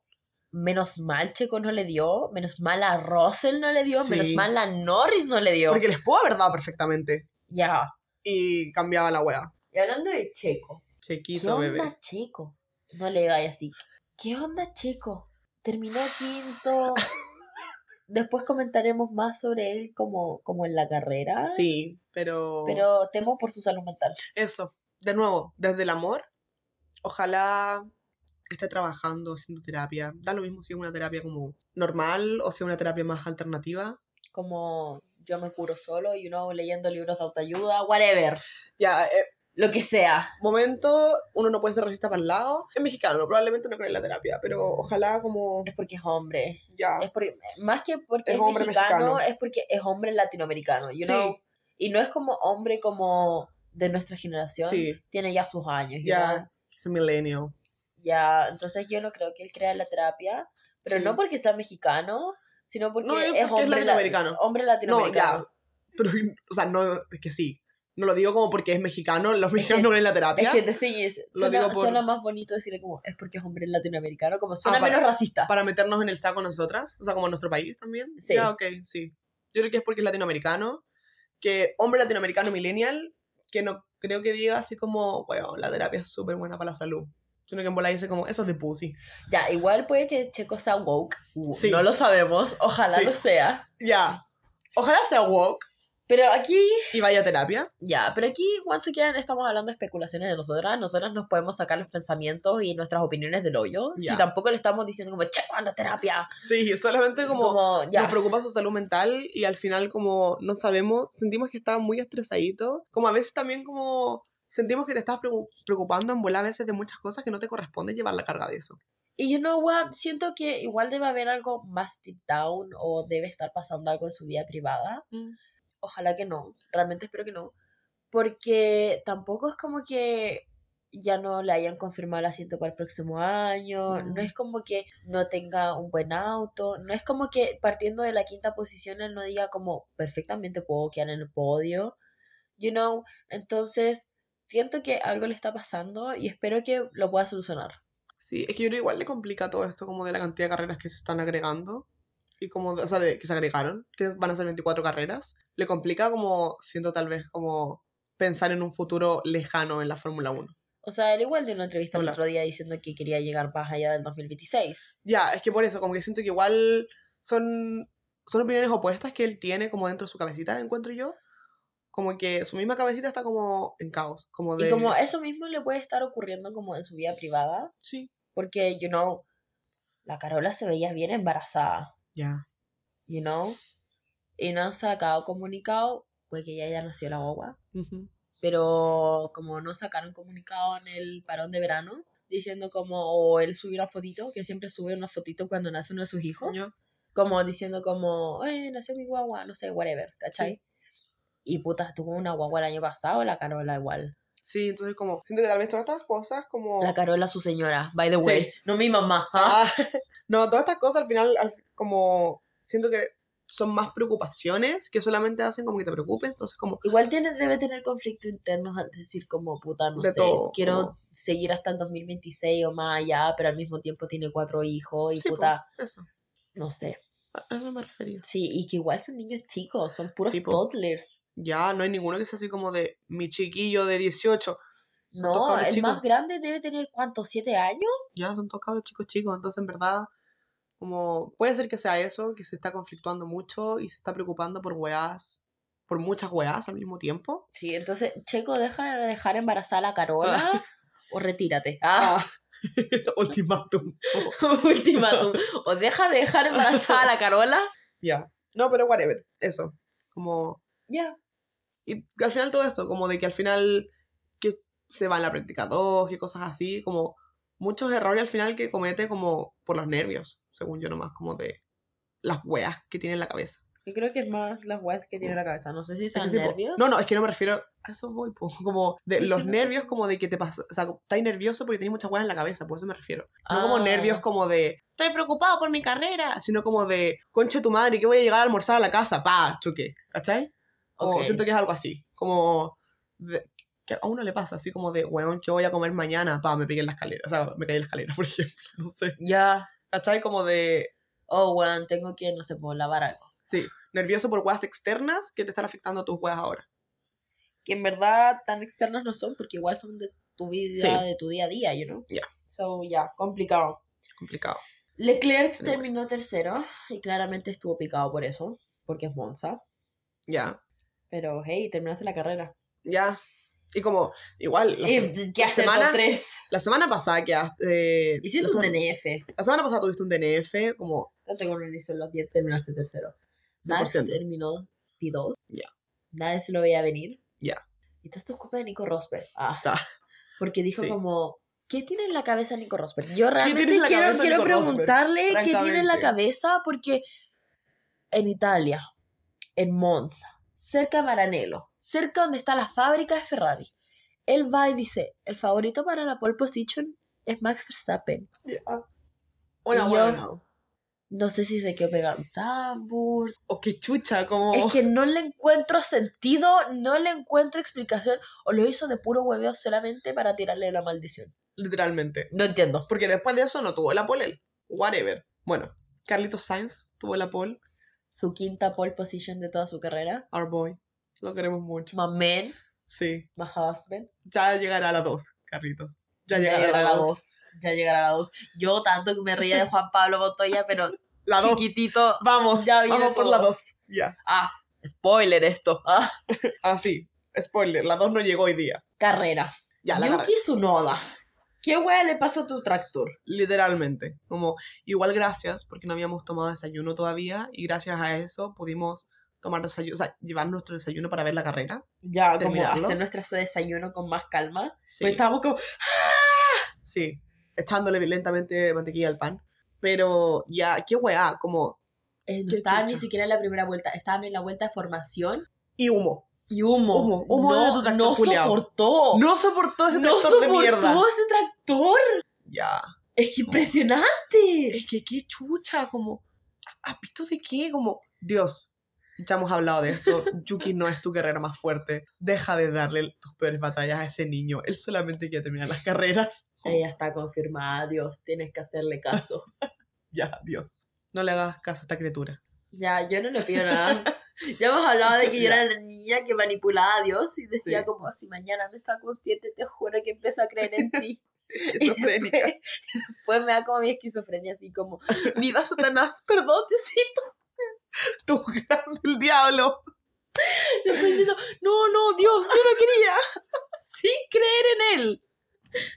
menos mal Checo no le dio. Menos mal a Russell no le dio. Sí. Menos mal a Norris no le dio. Porque les puedo haber dado perfectamente. Ya. Y cambiaba la wea. Y hablando de Checo. ¿Qué Chequito, onda bebé. Checo? No le digáis así. ¿Qué onda Checo? Terminó quinto. Después comentaremos más sobre él como, como en la carrera. Sí, pero... Pero temo por su salud mental. Eso, de nuevo, desde el amor, ojalá esté trabajando, haciendo terapia. Da lo mismo si es una terapia como normal o si es una terapia más alternativa. Como yo me curo solo, you know, leyendo libros de autoayuda, whatever. Ya, eh, Lo que sea. momento, uno no puede ser racista para el lado. Es mexicano, probablemente no cree en la terapia, pero ojalá como Es porque es hombre. ya. Es porque, más que porque Es es, hombre mexicano, mexicano. es porque es hombre latinoamericano, you Sí. know. Y no es como hombre como de nuestra generación. Sí, Tiene ya sus años, ya. Es un millennial. Ya, entonces yo no creo que él crea la terapia, pero Sí. no porque sea mexicano, sino porque, No, es porque es hombre la- latinoamericano. hombre No, latinoamericano. ya. Pero, o sea, no, es que sí. No lo digo como porque es mexicano, los mexicanos no creen en la terapia. Es que the thing is, Lo suena, digo por- suena más bonito decirle como es porque es hombre latinoamericano, como suena Ah, para- menos racista. para meternos en el saco nosotras, o sea, como en nuestro país también. Sí. Ya, ok, sí. Yo creo que es porque es latinoamericano, que hombre latinoamericano millennial, que no creo que diga así como, bueno, la terapia es súper buena para la salud. Sino que en bola dice como, eso es de pussy. Ya, igual puede que Checo sea woke, Sí. no lo sabemos, ojalá Sí. lo sea. Ya. Ojalá sea woke Pero aquí, y vaya a terapia. ya, pero aquí, once again, estamos hablando de especulaciones de nosotras. Nosotras nos podemos sacar los pensamientos y nuestras opiniones del hoyo. Ya. Si tampoco le estamos diciendo como, Checo, anda a terapia. Sí, solamente como, Como, ya. nos preocupa su salud mental y al final como no sabemos, sentimos que está muy estresadito. Como a veces también como sentimos que te estás preocu- preocupando en volar a veces de muchas cosas que no te corresponde llevar la carga de eso. Y you know what, siento que igual debe haber algo más deep down o debe estar pasando algo en su vida privada. Ojalá que no, realmente espero que no. Porque tampoco es como que ya no le hayan confirmado el asiento para el próximo año, Mm. no es como que no tenga un buen auto, no es como que partiendo de la quinta posición él no diga como perfectamente puedo quedar en el podio, you know, entonces siento que algo le está pasando y espero que lo pueda solucionar. Sí, es que yo creo igual le complica todo esto como de la cantidad de carreras que se están agregando y como, o sea, de, que se agregaron, que van a ser 24 carreras. Le complica como, siento tal vez como pensar en un futuro lejano en la Fórmula 1. O sea, él igual dio una entrevista el Hola. otro día diciendo que quería llegar más allá del 2026. Ya, es que por eso, como que siento que igual son, son opiniones opuestas que él tiene como dentro de su cabecita, encuentro yo. Como que su misma cabecita está como en caos. Como de... Y como eso mismo le puede estar ocurriendo como en su vida privada, Sí, porque, you know, la Carola se veía bien embarazada, ya. you know, y no han sacado comunicado, pues que ya ya nació la guagua, pero como no sacaron comunicado en el parón de verano, diciendo como, o él subió una fotito, que siempre sube una fotito cuando nace uno de sus hijos, como diciendo como, eh, nació mi guagua, no sé, whatever, ¿cachai? Y puta, tuvo una guagua el año pasado, la Carola igual. Sí, entonces como, siento que tal vez todas estas cosas como... La Carola, su señora, by the Sí. way. No mi mamá. ¿ah? Ah, no, todas estas cosas al final, al- como, siento que son más preocupaciones que solamente hacen como que te preocupes, entonces como, Igual tiene, debe tener conflictos internos al decir como, puta, no sé, todo, quiero como- seguir hasta el 2026 o más allá, pero al mismo tiempo tiene cuatro hijos y sí, po, puta, eso, no sé. a eso me refería. Sí, y que igual son niños chicos, son puros Sí, po. toddlers. Ya, no hay ninguno que sea así como de mi chiquillo de 18. Son No, el chicos. más grande debe tener, ¿cuántos? ¿Siete años? Ya, son todos cabros chicos chicos, entonces en verdad, como, puede ser que sea eso, que se está conflictuando mucho y se está preocupando por weás, por muchas weás al mismo tiempo. Sí, entonces, Checo, deja de dejar embarazada a la Carola o retírate. Ah, Ultimátum. ultimátum. O deja de dejar embarazada a la Carola. Ya. No, pero whatever, eso. Como, Ya. Y al final todo esto, como de que al final que se va en la práctica 2 y cosas así, como muchos errores al final que comete como por los nervios, según yo nomás, como de las weas que tiene en la cabeza. Yo creo que es más las weas que tiene en la cabeza. No sé si Es son que sí, po. nervios. No, no, es que no me refiero a eso voy, po. como de Es que los nervios como de que te pasa, o sea, estás nervioso porque tienes muchas weas en la cabeza, por eso me refiero. No como Ah. nervios como de estoy preocupado por mi carrera, sino como de concha tu madre que voy a llegar a almorzar a la casa, pa, choque, ¿cachai? Como Ok. siento que es algo así. Como. de- que a uno le pasa así como de, weón, ¿qué voy a comer mañana? Pa, me pegué en la escalera. O sea, me caí en la escalera, por ejemplo. No sé. Ya. ¿Cachai? Como de. Oh, weón, tengo que, no sé, puedo lavar algo. Sí, nervioso por weas externas que te están afectando a tus weas ahora. Que en verdad tan externas no son, porque igual son de tu vida, Sí. de tu día a día, you know? Ya. So, ya, complicado. Complicado. Leclerc terminó tercero y claramente estuvo picado por eso, porque es Monza. Ya. Pero, hey, terminaste la carrera. Ya. Y como, igual, la, ya la se semana- tres. la semana pasada quedaste. eh, Hiciste un DNF. la semana pasada tuviste un DNF, como. Tanto con el inicio de los 10 terminaste tercero. Max 100%. terminó P2. Ya. Nadie se lo veía venir. Ya. Y todo esto es culpa de Nico Rosberg. Ah. Porque dijo Sí. como, ¿qué tiene en la cabeza Nico Rosberg? Yo realmente en quiero, quiero Nico Rosberg? preguntarle qué tiene en la cabeza porque en Italia, en Monza, cerca de Maranello, cerca donde está la fábrica de Ferrari, él va y dice, el favorito para la pole position es Max Verstappen. Ya. Una Y wea yo- no. No sé si se quedó pegado en Zandvoort. O qué chucha, como. Es que no le encuentro sentido, no le encuentro explicación. O lo hizo de puro hueveo solamente para tirarle la maldición. Literalmente. No entiendo. Porque después de eso no tuvo la pole él. Whatever. Bueno, Carlitos Sainz tuvo la pole. Su quinta pole position de toda su carrera. Our boy. Lo queremos mucho. My man, Sí. my husband. Ya llegará a la 2, Carlitos. Ya Ya llegará, llegará a la la 2. dos. Ya llegará la 2. Yo tanto que me reía de Juan Pablo Montoya, pero La 2. chiquitito. Vamos. Ya vamos por todo. la 2. Ya. Ah, spoiler esto. Ah, Ah, sí. Spoiler. La 2 no llegó hoy día. carrera. Ya, la Yuki. Tsunoda. ¿Qué wea le pasa a tu tractor? Literalmente. Como, igual gracias, porque no habíamos tomado desayuno todavía. Y gracias a eso pudimos tomar desayuno. O sea, llevar nuestro desayuno para ver la carrera. Ya, como Terminarlo. hacer nuestro desayuno con más calma. Sí. Pues estábamos como, Sí, echándole lentamente mantequilla al pan. Pero ya, qué weá, como. Eh, no estaban ni siquiera en la primera vuelta, estaban en la vuelta de formación Y humo. y humo. Humo, humo de no, tu tractor no soportó. No soportó ese no tractor de soportó mierda. ese tractor. Ya. Es que impresionante. Es que qué chucha, como. ¿A a pito de qué? Como. Dios. Ya hemos hablado de esto. Yuki no es tu guerrero más fuerte. Deja de darle tus peores batallas a ese niño. Él solamente quiere terminar las carreras. Ella está confirmada, Dios, tienes que hacerle caso. Ya, Dios. No le hagas caso a esta criatura. ya, yo no le pido nada. Ya hemos hablado de que yo era la niña que manipulaba a Dios y decía Sí. como, si mañana me está consciente, te juro que empiezo a creer en ti. Y Esquizofrénica. después, después me da como mi esquizofrenia, así como, viva Satanás, perdón, Diosito. Eres el diablo. Después diciendo, no, no, Dios, yo no quería. Sin creer en Él.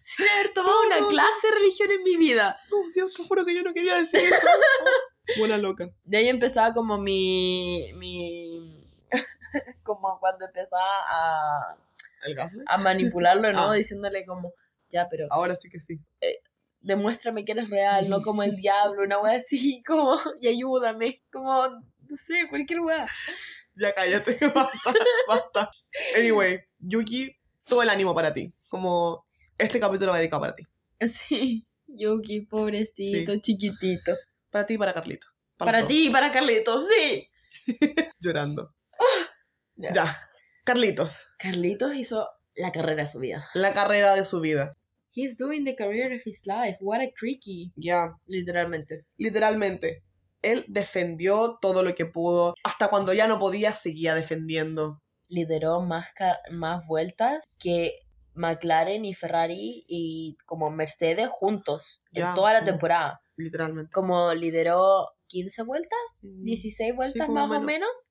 Sin haber tomado No, una no, no. clase de religión en mi vida. No, Dios, te juro que yo no quería decir eso. Buena loca. De ahí empezaba como mi... mi como cuando empezaba a, ¿El a manipularlo, ¿no? Ah. Diciéndole como, ya, pero Ahora sí que sí. Demuéstrame que eres real, no como el diablo, una wea así, como, y ayúdame, como, no sé, cualquier wea. Ya cállate, basta, basta. Anyway, Yuki, todo el ánimo para ti. Como este capítulo va dedicado para ti. Sí. Yuki, pobrecito, chiquitito. Para ti y para Carlito. Para, ti y para Carlitos, sí. Llorando. Ya. Ya. Carlitos, Carlitos hizo la carrera de su vida. la carrera de su vida. He's doing the career of his life. What a creaky. Ya. Literalmente. Literalmente. Él defendió todo lo que pudo. Hasta cuando ya no podía, seguía defendiendo. Lideró más, más vueltas que McLaren y Ferrari y como Mercedes juntos en toda la temporada. Literalmente. Como lideró 15 vueltas, Mm, 16 vueltas como más menos. o menos.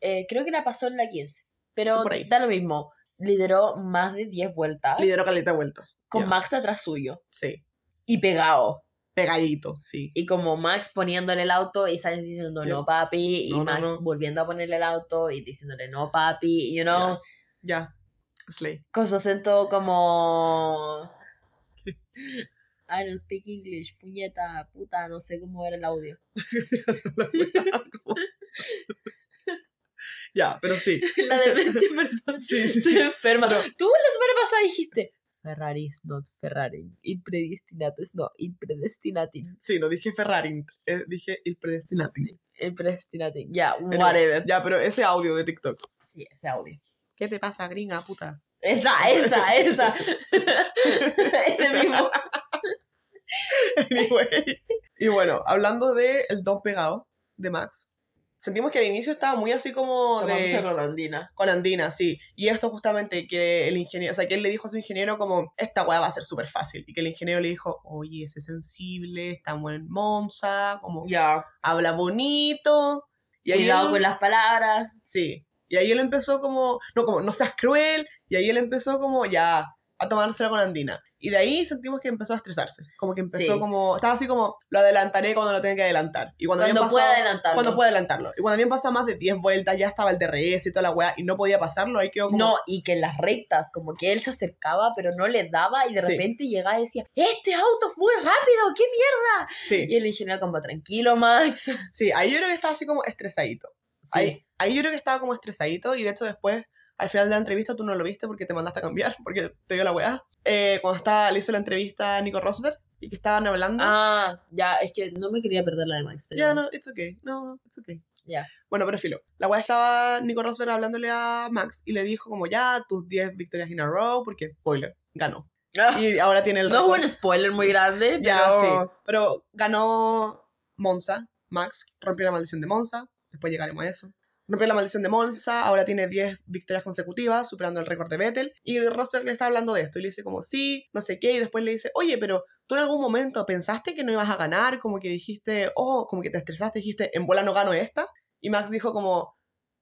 Eh, creo que la pasó en la 15. Pero Sí, da lo mismo. Lideró más de 10 vueltas. Lideró caleta de vueltas. con. Max atrás suyo. Sí. Y pegado. Pegadito, sí. Y como Max poniéndole el auto y Sainz diciendo Ya. no papi. Y No, Max no. volviendo a ponerle el auto y diciéndole no papi. You know. Ya. Slay. Con su acento como. I don't speak English, puñeta, puta, no sé cómo era el audio. ya, pero sí. La demencia, perdón. Sí, sí, Estoy sí. enferma. Pero- Tú la semana pasada dijiste Ferrari is not Ferrari. Il predestinato is no il predestinati. Sí, no dije Ferrari, eh, dije el predestinati. El predestinati. Ya, Pero- whatever. Ya, pero ese audio de TikTok. Sí, ese audio. ¿Qué te pasa, gringa puta? Esa, esa, esa. ese mismo. Anyway. Y bueno, hablando de el don pegado de Max, sentimos que al inicio estaba muy así como de... con Andina. Con Andina, sí. Y esto justamente que el ingeniero, o sea, que él le dijo a su ingeniero como, esta weá va a ser súper fácil. Y que el ingeniero le dijo, oye, ese es sensible, está muy en Monza, como Ya. habla bonito. Y ahí Cuidado él- con las palabras. Sí. Y ahí él empezó como, no, como, no seas cruel. Y ahí él empezó como, ya, a tomársela con Andina. Y de ahí sentimos que empezó a estresarse. Como que empezó Sí. como, estaba así como, lo adelantaré cuando lo tenga que adelantar. Y cuando, Cuando pueda adelantarlo. Cuando pueda adelantarlo. Y cuando habían pasado más de 10 vueltas, ya estaba el DRS y toda la weá, y no podía pasarlo, ahí quedó como... No, y que en las rectas, como que él se acercaba, pero no le daba, y de Sí. repente llegaba y decía, este auto es muy rápido, qué mierda. Sí, Y el ingeniero como, tranquilo, Max. sí, ahí yo creo que estaba así como estresadito. Sí. Ahí, ahí yo creo que estaba como estresadito, y de hecho después, al final de la entrevista, tú no lo viste porque te mandaste a cambiar, porque te dio la weá. Eh, cuando estaba, le hizo la entrevista a Nico Rosberg, y que estaban hablando... Ah, ya, es que no me quería perder la de Max. Pero... Ya, no, it's okay. No, it's okay. Ya. Bueno, pero filo. La weá estaba Nico Rosberg hablándole a Max y le dijo como ya tus 10 victorias in a row, porque, spoiler, ganó. Ah, Y ahora tiene el no hubo un spoiler muy grande, Ya, pero... sí. Pero ganó Monza, Max, rompió la maldición de Monza, después llegaremos a eso. Rompió la maldición de Monza, ahora tiene 10 victorias consecutivas, superando el récord de Vettel. Y Rosberg le está hablando de esto y le dice como, sí, no sé qué, y después le dice, oye, pero tú en algún momento pensaste que no ibas a ganar, como que dijiste, oh, como que te estresaste, dijiste, en bola no gano esta. Y Max dijo como,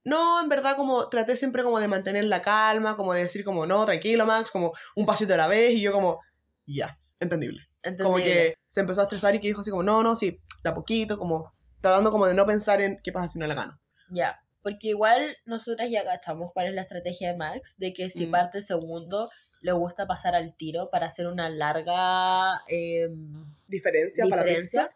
no, en verdad como traté siempre como de mantener la calma, como de decir como, no, tranquilo Max, como un pasito a la vez, y yo como, ya, entendible como Entendible. que se empezó a estresar y que dijo así como, no, no, sí, de a poquito, como tratando como de no pensar en qué pasa si no la gano. Ya, porque igual nosotras ya agachamos cuál es la estrategia de Max, de que si Mm. parte segundo le gusta pasar al tiro para hacer una larga em, Diferencia, diferencia,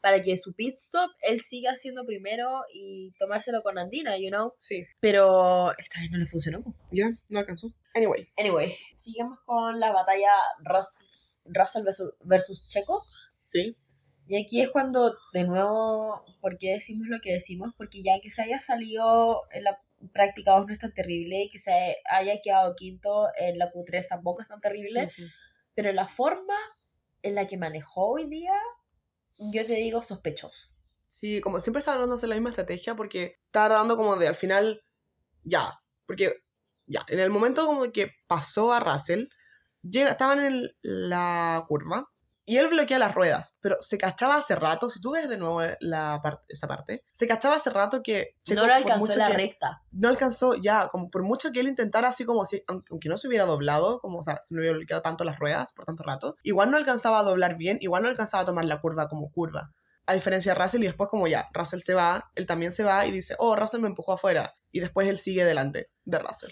para que su pit stop él siga siendo primero y tomárselo con Andina, you know. Sí, Pero esta vez no le funcionó. ya, no alcanzó. Anyway, Anyway, sigamos con la batalla Rus- Russell versus, versus Checo. sí, Y aquí es cuando, de nuevo, ¿por qué decimos lo que decimos? Porque ya que se haya salido en la práctica 2 no es tan terrible, que se haya quedado quinto en la Q3 tampoco es tan terrible, Ujú. pero la forma en la que manejó hoy día, yo te digo sospechoso. Sí, como siempre estaba dando la misma estrategia porque estaba dando como de al final, ya, porque ya, en el momento como que pasó a Russell, llega, estaban en la curva y él bloquea las ruedas, pero se cachaba hace rato, si tú ves de nuevo la parte esa parte, se cachaba hace rato que Checo, no lo alcanzó la que- recta. no alcanzó ya, como por mucho que él intentara así como si, aunque aunque no se hubiera doblado, como o sea, se no hubiera bloqueado tanto las ruedas por tanto rato, igual no alcanzaba a doblar bien, igual no alcanzaba a tomar la curva como curva. A diferencia de Russell y después como ya, Russell se va, él también se va y dice, oh, Russell me empujó afuera. Y después él sigue delante de Russell.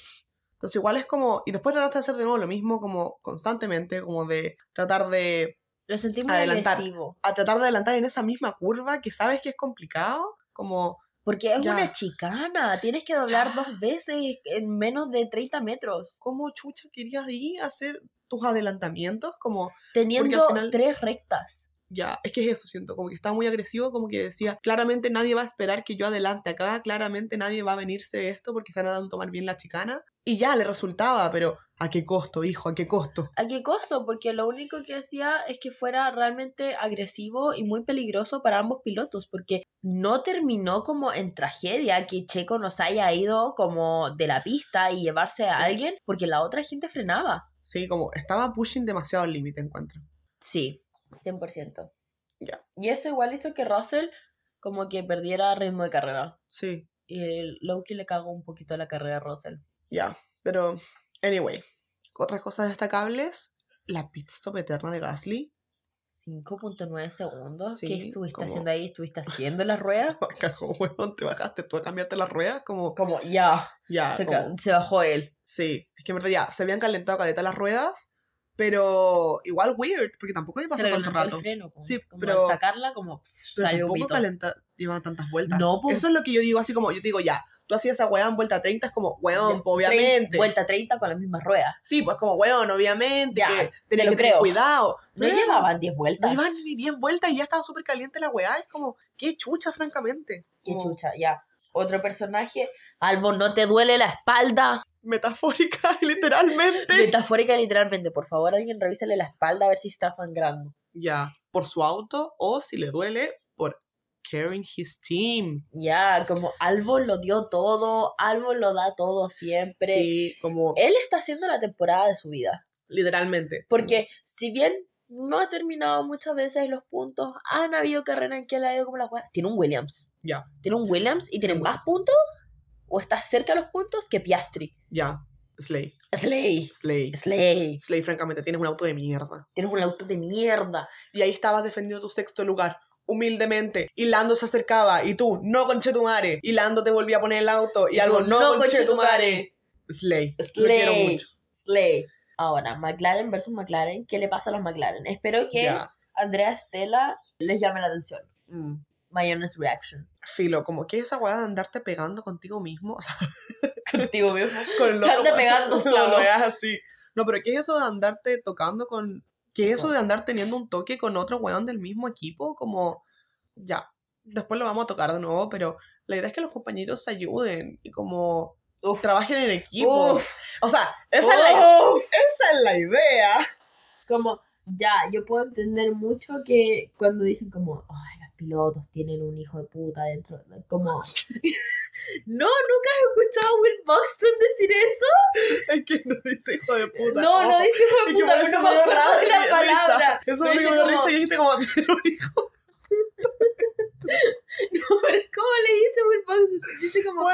Entonces igual es como, y después trataste de hacer de nuevo lo mismo como constantemente, como de tratar de, Lo sentí muy Adelantar. agresivo. a tratar de adelantar en esa misma curva que sabes que es complicado, como Porque es Ya. una chicana. Tienes que doblar Ya. dos veces en menos de 30 metros. ¿Cómo chucha querías ir a hacer tus adelantamientos? Como, Teniendo final- tres rectas. ya, es que es eso, siento, como que estaba muy agresivo, como que decía, claramente nadie va a esperar que yo adelante acá, claramente nadie va a venirse esto porque se van a tomar bien la chicana. Y ya, le resultaba, pero ¿a qué costo, hijo? ¿A qué costo? ¿A qué costo? Porque lo único que hacía es que fuera realmente agresivo y muy peligroso para ambos pilotos, porque no terminó como en tragedia que Checo nos haya ido como de la pista y llevarse a Sí. alguien, porque la otra gente frenaba. Sí, como estaba pushing demasiado el límite, encuentro. Sí, 100%. Ya. Y eso igual hizo que Russell como que perdiera ritmo de carrera. Sí, Y el Loki le cagó un poquito la carrera a Russell. Ya. Pero, anyway, otras cosas destacables, la pit stop eterna de Gasly. 5.9 segundos. Sí, ¿Qué estuviste como- haciendo ahí? ¿Estuviste haciendo las ruedas? Cagó, huevón, te bajaste tú a cambiarte las ruedas, como, Como ya, ya, se, como- se bajó él. Sí, es que en verdad ya, se habían calentado caleta las ruedas, pero igual weird, porque tampoco había Se pasado tanto rato. el freno. Como, Sí, como pero- al sacarla, como Pero salió un tampoco pito. calenta, llevan tantas vueltas. No, po. Eso es lo que yo digo, así como, yo te digo, ya, tú hacías esa weá en vuelta 30, es como, weón, obviamente. Vuelta 30 con las mismas ruedas. Sí, pues como, weón, obviamente, Ya, que te lo que tener creo. cuidado. No llevaban 10 No vueltas. llevaban ni 10 vueltas y ya estaba súper caliente la weá, es como, qué chucha, francamente. Qué Como chucha, ya. Otro personaje. Albo, ¿no te duele la espalda? Metafórica, literalmente. Metafórica, literalmente. Por favor, alguien revísale la espalda a ver si está sangrando. ya, por su auto, o si le duele, carrying his team. Ya, como Albo lo dio todo. Albo lo da todo siempre. Sí, como, Él está haciendo la temporada de su vida. literalmente. Porque si bien no ha terminado muchas veces los puntos, han habido carreras en que le ha ido como la hueá. Tiene un Williams. Ya, Tiene un Williams y tiene más puntos o está cerca de los puntos que Piastri. ya, Slay, Slay. Slay. Slay. Slay, francamente, tienes un auto de mierda. Tienes un auto de mierda. Y ahí estabas defendiendo tu sexto lugar, humildemente. Y Lando se acercaba, y tú, no conchetumare. Y Lando te volvía a poner el auto, y, Y algo, no, "No, conchetumare. Slay, te quiero Slay. mucho. Slay. Ahora, McLaren versus McLaren. ¿Qué le pasa a los McLaren? Espero que Ya. Andrea Stella les llame la atención. Mm. My honest reaction. Filo, como que esa weá de andarte pegando contigo mismo, o sea, Contigo mismo. con Se anda pegando solo. así. No, pero ¿qué es eso de andarte tocando con... ¿Qué es eso de andar teniendo un toque con otro weón del mismo equipo? Como, ya, después lo vamos a tocar de nuevo, pero la idea es que los compañeros se ayuden y como Uf. trabajen en equipo. Uf. O sea, esa, es la, Uf. esa es la idea. como, ya, yo puedo entender mucho que cuando dicen como, ay, los pilotos tienen un hijo de puta dentro, como... no, nunca he escuchado a Will Buxton decir eso. Es que no dice hijo de puta. No, no Oh. dice hijo de que puta, pero no me acuerdo de risa. la palabra. Eso es lo que dice me risa y dijiste como tener un hijo. No, pero ¿cómo le dice Will Buxton? Dice como,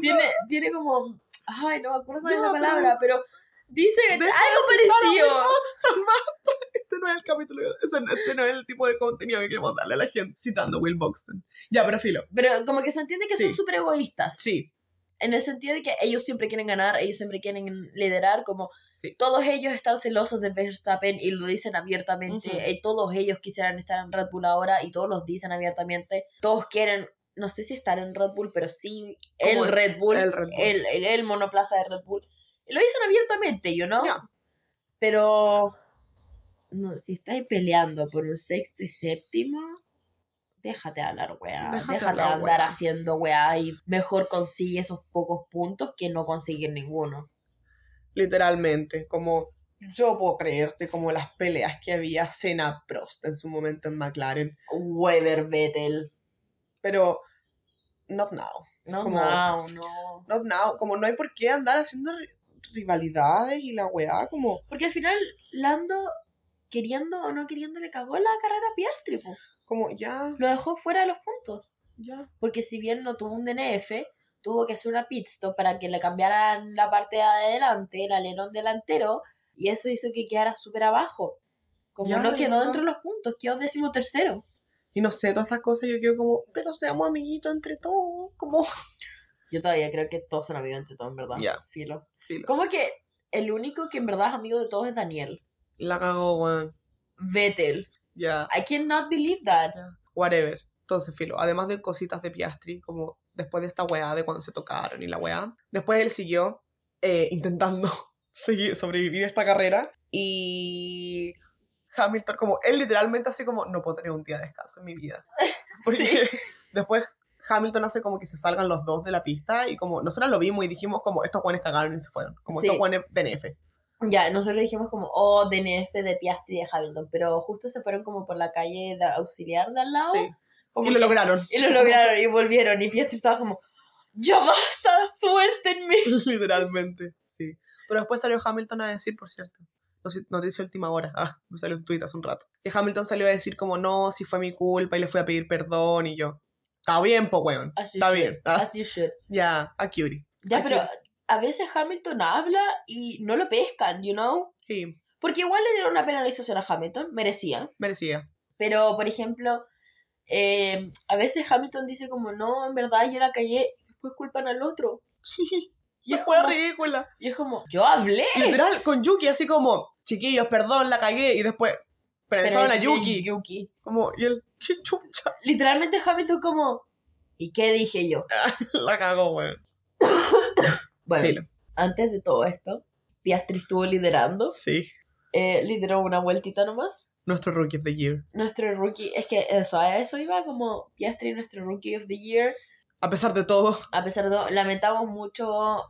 tiene, tiene como, ay, no me acuerdo cuál es la palabra, pero dice algo parecido. Este no es el capítulo, este no es el tipo de contenido que queremos darle a la gente citando Will Buxton. Ya, pero filo. Pero como que se entiende que son Sí. súper egoístas. Sí, En el sentido de que ellos siempre quieren ganar, ellos siempre quieren liderar, como sí. todos ellos están celosos de Verstappen y lo dicen abiertamente. Ujú. eh, todos ellos quisieran estar en Red Bull ahora y todos los dicen abiertamente. Todos quieren, no sé si estar en Red Bull, pero sí el Red Bull, el Red Bull. El, el- el monoplaza de Red Bull. Y lo dicen abiertamente, yo no. Ya. Pero no, si estáis peleando por un sexto y séptimo, déjate hablar, weá. Déjate Déjate, hablar, andar weá. haciendo weá y mejor consigue esos pocos puntos que no consiguen ninguno. Literalmente, como yo puedo creerte como las peleas que había Senna Prost en su momento en McLaren, Weber Vettel. pero not now. No, Como- no, no. Not now, como no hay por qué andar haciendo ri- rivalidades y la weá, como Porque al final, Lando, queriendo o no queriendo, le cagó la carrera a Piastri, po. Como ya, Lo dejó fuera de los puntos. ya. porque si bien no tuvo un DNF, tuvo que hacer una pit stop para que le cambiaran la parte de adelante, el alerón delantero, y eso hizo que quedara súper abajo. Como Ya, no quedó ya. dentro de los puntos, quedó décimo tercero. Y no sé, todas estas cosas yo quedo como, pero seamos amiguitos entre todos, como... Yo todavía creo que todos son amigos entre todos, en verdad. Ya. Filo. Filo. Como que el único que en verdad es amigo de todos es Daniel. La cagó, weón. Vettel. Ya, I cannot believe that. whatever. Entonces, filo, además de cositas de Piastri, como después de esta weá, de cuando se tocaron y la weá, después él siguió eh, intentando seguir, sobrevivir a esta carrera y Hamilton, como él literalmente así como, no puedo tener un día de descanso en mi vida. Porque después Hamilton hace como que se salgan los dos de la pista y como nosotros lo vimos y dijimos como estos buenos cagaron y se fueron, como Sí. estos buenos DNF. Ya, nosotros dijimos como, oh, DNF de Piastri de Hamilton, pero justo se fueron como por la calle de auxiliar de al lado. Sí. como Y lo que- lograron. Y lo lograron y volvieron. Y Piastri estaba como, ¡ya basta! ¡Suéltenme! Literalmente, sí. Pero después salió Hamilton a decir, por cierto, noticia- última hora, ah, me salió un tweet hace un rato, que Hamilton salió a decir como, no, si fue mi culpa y le fui a pedir perdón y yo, está bien, po, weón, está should, bien, ah, As you should. ya, a cutie. Ya, pero. A veces Hamilton habla y no lo pescan, you know? Sí, Porque igual le dieron una penalización a Hamilton, merecía. merecía. Pero, por ejemplo, eh, a veces Hamilton dice como, no, en verdad yo la callé, y después culpan al otro. Sí, Y es, como, ridícula. y es como, yo hablé. Literal, con Yuki así como, chiquillos, perdón, la cagué, y después penalizaron a Yuki. Yuki. Como, y él, qué chucha, Literalmente Hamilton como, ¿y qué dije yo? la cagó, weón. Bueno, Filo. antes de todo esto, Piastri estuvo liderando. Sí, eh, lideró una vueltita nomás. nuestro Rookie of the Year. Nuestro rookie, es que eso, a eso iba como Piastri, nuestro rookie of the year. A pesar de todo, A pesar de todo, lamentamos mucho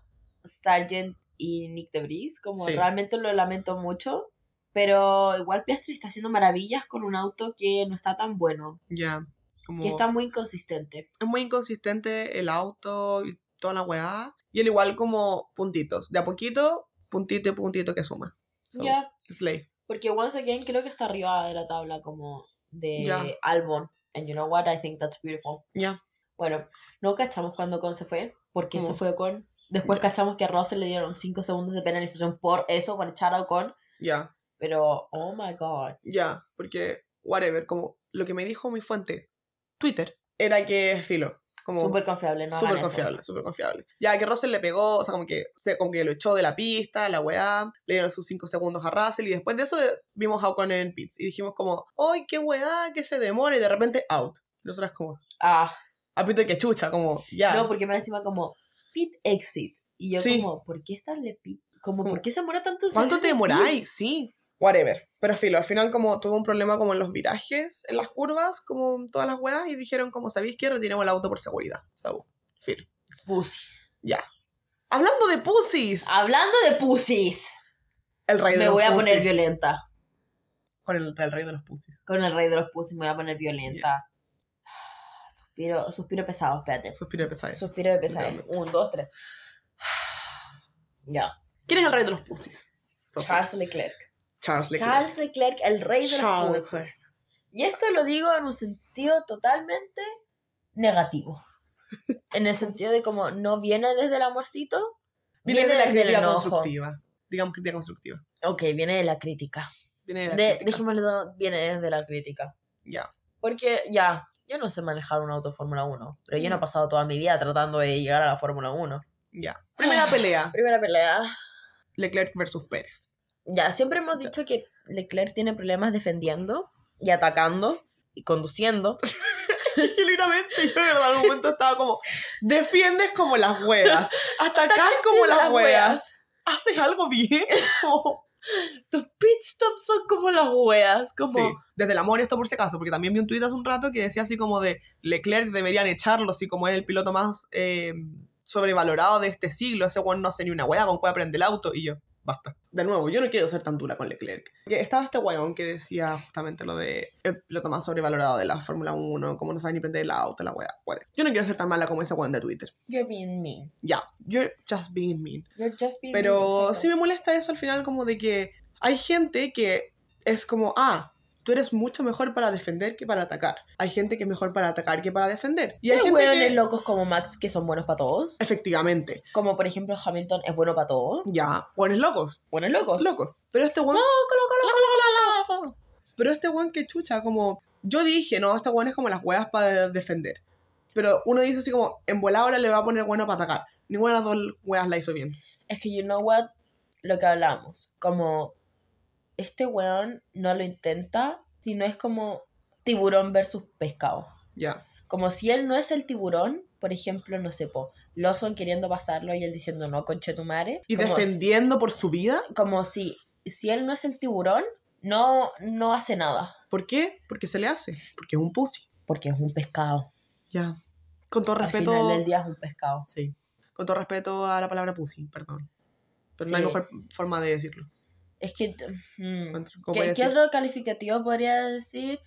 Sargent y Nick de Vries, como Sí. realmente lo lamento mucho. Pero igual Piastri está haciendo maravillas con un auto que no está tan bueno, ya, como... que está muy inconsistente. es muy inconsistente el auto toda la weá. Y él igual como puntitos. De a poquito, puntito y puntito que suma. So, Ya, Slay. porque once again creo que está arriba de la tabla como de Ya. Albon. And you know what? I think that's beautiful. Ya. Bueno, no cachamos cuando Con se fue, porque se ¿Cómo? fue Con. Después cachamos que a Russell le dieron 5 segundos de penalización por eso, por echar a Con. Ya. Pero, oh my god. Ya. Porque, whatever, como lo que me dijo mi fuente, Twitter, era que filo. Como Súper confiable, no súper confiable, súper confiable. Ya que Russell le pegó, o sea, como que, como que lo echó de la pista, la weá, le dieron sus 5 segundos a Russell y después de eso eh, vimos a Ocon en pits y dijimos como, ¡ay, qué weá, que se demore! Y de repente, out. Y nosotras como, Ah, a pito que chucha, como, ya. no, porque me encima como pit exit. Y yo Sí. como, ¿por qué estarle pit? Como, ¿por qué se demora tanto? ¿Cuánto te de demoráis? Sí. Whatever. Pero filo, al final como tuvo un problema como en los virajes, en las curvas, como en todas las weas, y dijeron como, ¿sabéis qué? Retiremos el auto por seguridad. So, filo. Pussy. Ya. Hablando de pussies. Hablando de pussies, El rey de me los voy a poner violenta. Con el, el rey de los pussies. Con el rey de los pussies me voy a poner violenta. Suspiro, suspiro pesado, espérate. Suspiro de pesadez. Suspiro de pesadez. Un, dos, tres. Ya. ¿Quién es el rey de los pussies? Sophie. Charles Leclerc. Charles Leclerc. Charles Leclerc, el rey de Charles los pussies. Y esto lo digo en un sentido totalmente negativo. En el sentido de como no viene desde el amorcito, Viene, viene, de la desde el enojo. constructiva. Digamos crítica constructiva. Ok, viene de la crítica. Viene de la De, crítica. dejémoslo, viene desde la crítica. Ya. Porque ya, yo no sé manejar un auto de Fórmula 1, pero yo no he Mm. pasado toda mi vida tratando de llegar a la Fórmula 1. Ya. Primera pelea. Primera pelea. Leclerc versus Pérez. Ya, siempre hemos dicho que Leclerc tiene problemas defendiendo y atacando y conduciendo. Genuinamente, yo de verdad en un momento estaba como, defiendes como las weas, atacás como las weas, haces algo bien. Como- Tus pit stops son como las weas, como... Sí, desde el amor esto por si acaso, porque también vi un tuit hace un rato que decía así como de Leclerc deberían echarlo, así como es el piloto más eh, sobrevalorado de este siglo, ese weón no hace ni una wea con cuál aprende el auto, y yo, basta. De nuevo, yo no quiero ser tan dura con Leclerc. Porque estaba este weón que decía justamente lo de el piloto más sobrevalorado de la Fórmula 1, como no sabe ni prender el auto, la wea, whatever. Yo no quiero ser tan mala como ese weón de Twitter. You're being mean. Ya, you're just being mean. You're just being Pero mean. sí me molesta eso al final como de que hay gente que es como, ah, tú eres mucho mejor para defender que para atacar. Hay gente que es mejor para atacar que para defender. Y hay gente que... locos como Max que son buenos para todos. Efectivamente. Como por ejemplo Hamilton es bueno para todos. Ya, buenos locos. Buenos locos. Locos. Pero este weón... Pero este weón que chucha, como... Yo dije, no, este weón es como las weas para defender. Pero uno dice así como, en volada ahora le va a poner bueno para atacar. Ninguna de las dos weas la hizo bien. Es que, you know what, lo que hablamos, como este weón no lo intenta, sino es como tiburón versus pescado. Ya. Como si él no es el tiburón, por ejemplo, no sé, po, Lawson queriendo pasarlo y él diciendo no, conche tu madre. Y como defendiendo por su vida. como si, si él no es el tiburón, no, no hace nada. ¿Por qué? Porque se le hace. Porque es un pussy. Porque es un pescado. Ya. Con todo Al respeto. final del día es un pescado. Sí. Con todo respeto a la palabra pussy, perdón. Pero no hay mejor forma de decirlo. Es que... mm, ¿Cómo ¿Qué, podría qué otro calificativo podría decir?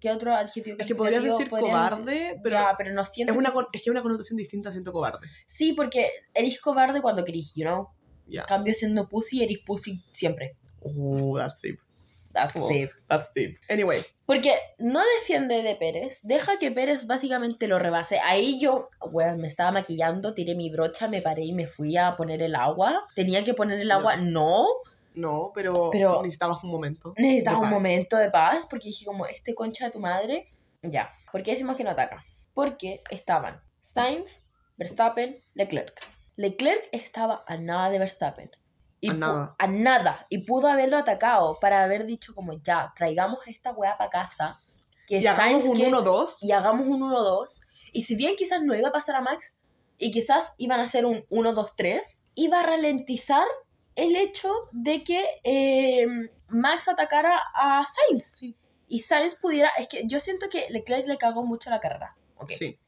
¿Qué otro adjetivo Es que podrías decir podrías cobarde, decir? pero Ya, pero no siento Es, una, que es que es una connotación distinta siento cobarde. Sí, porque eres cobarde cuando querís, you know? En cambio, siendo pussy, eres pussy siempre. Oh, that's deep. That's Oh. it. That's deep. Anyway. Porque no defiende de Pérez, deja que Pérez básicamente lo rebase. Ahí yo, bueno, me estaba maquillando, tiré mi brocha, me paré y me fui a poner el agua. Tenía que poner el agua, no. No, pero, Pero- necesitabas un momento. Necesitaba de un paz. momento de paz porque dije como, este concha de tu madre, ya. ¿Por qué decimos que no ataca? Porque estaban Sainz, Verstappen, Leclerc. Leclerc estaba a nada de Verstappen. Y A nada. A nada. Y pudo haberlo atacado para haber dicho como, ya, traigamos esta weá para casa. Que Y hagamos un que- 1-2. y hagamos un 1-2. Y si bien quizás no iba a pasar a Max y quizás iban a hacer un 1-2-3, iba a ralentizar el hecho de que eh, Max atacara a Sainz. Sí. Y Sainz pudiera... Es que yo siento que Leclerc le cagó mucho la carrera. Ok. Sí.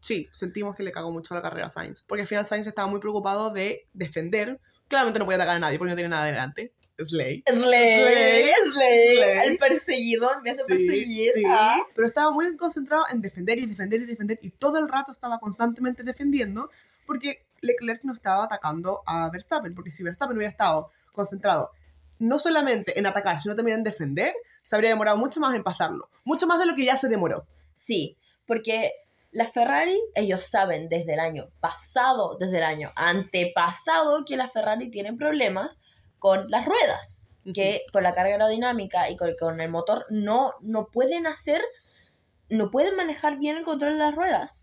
Sí, sentimos que le cagó mucho la carrera a Sainz. Porque al final Sainz estaba muy preocupado de defender. Claramente no podía atacar a nadie porque no tiene nada delante. Slay. Slay, Slay. Slay, Slay. el perseguido en vez de perseguir. sí. ah. Pero estaba muy concentrado en defender y defender y defender. Y todo el rato estaba constantemente defendiendo. Porque Leclerc no estaba atacando a Verstappen. Porque si Verstappen hubiera estado concentrado no solamente en atacar, sino también en defender, se habría demorado mucho más en pasarlo. Mucho más de lo que ya se demoró. Sí, porque la Ferrari, ellos saben desde el año pasado, desde el año antepasado, que la Ferrari tienen problemas con las ruedas, que con la carga aerodinámica y con, con el motor no, no pueden hacer, no pueden manejar bien el control de las ruedas.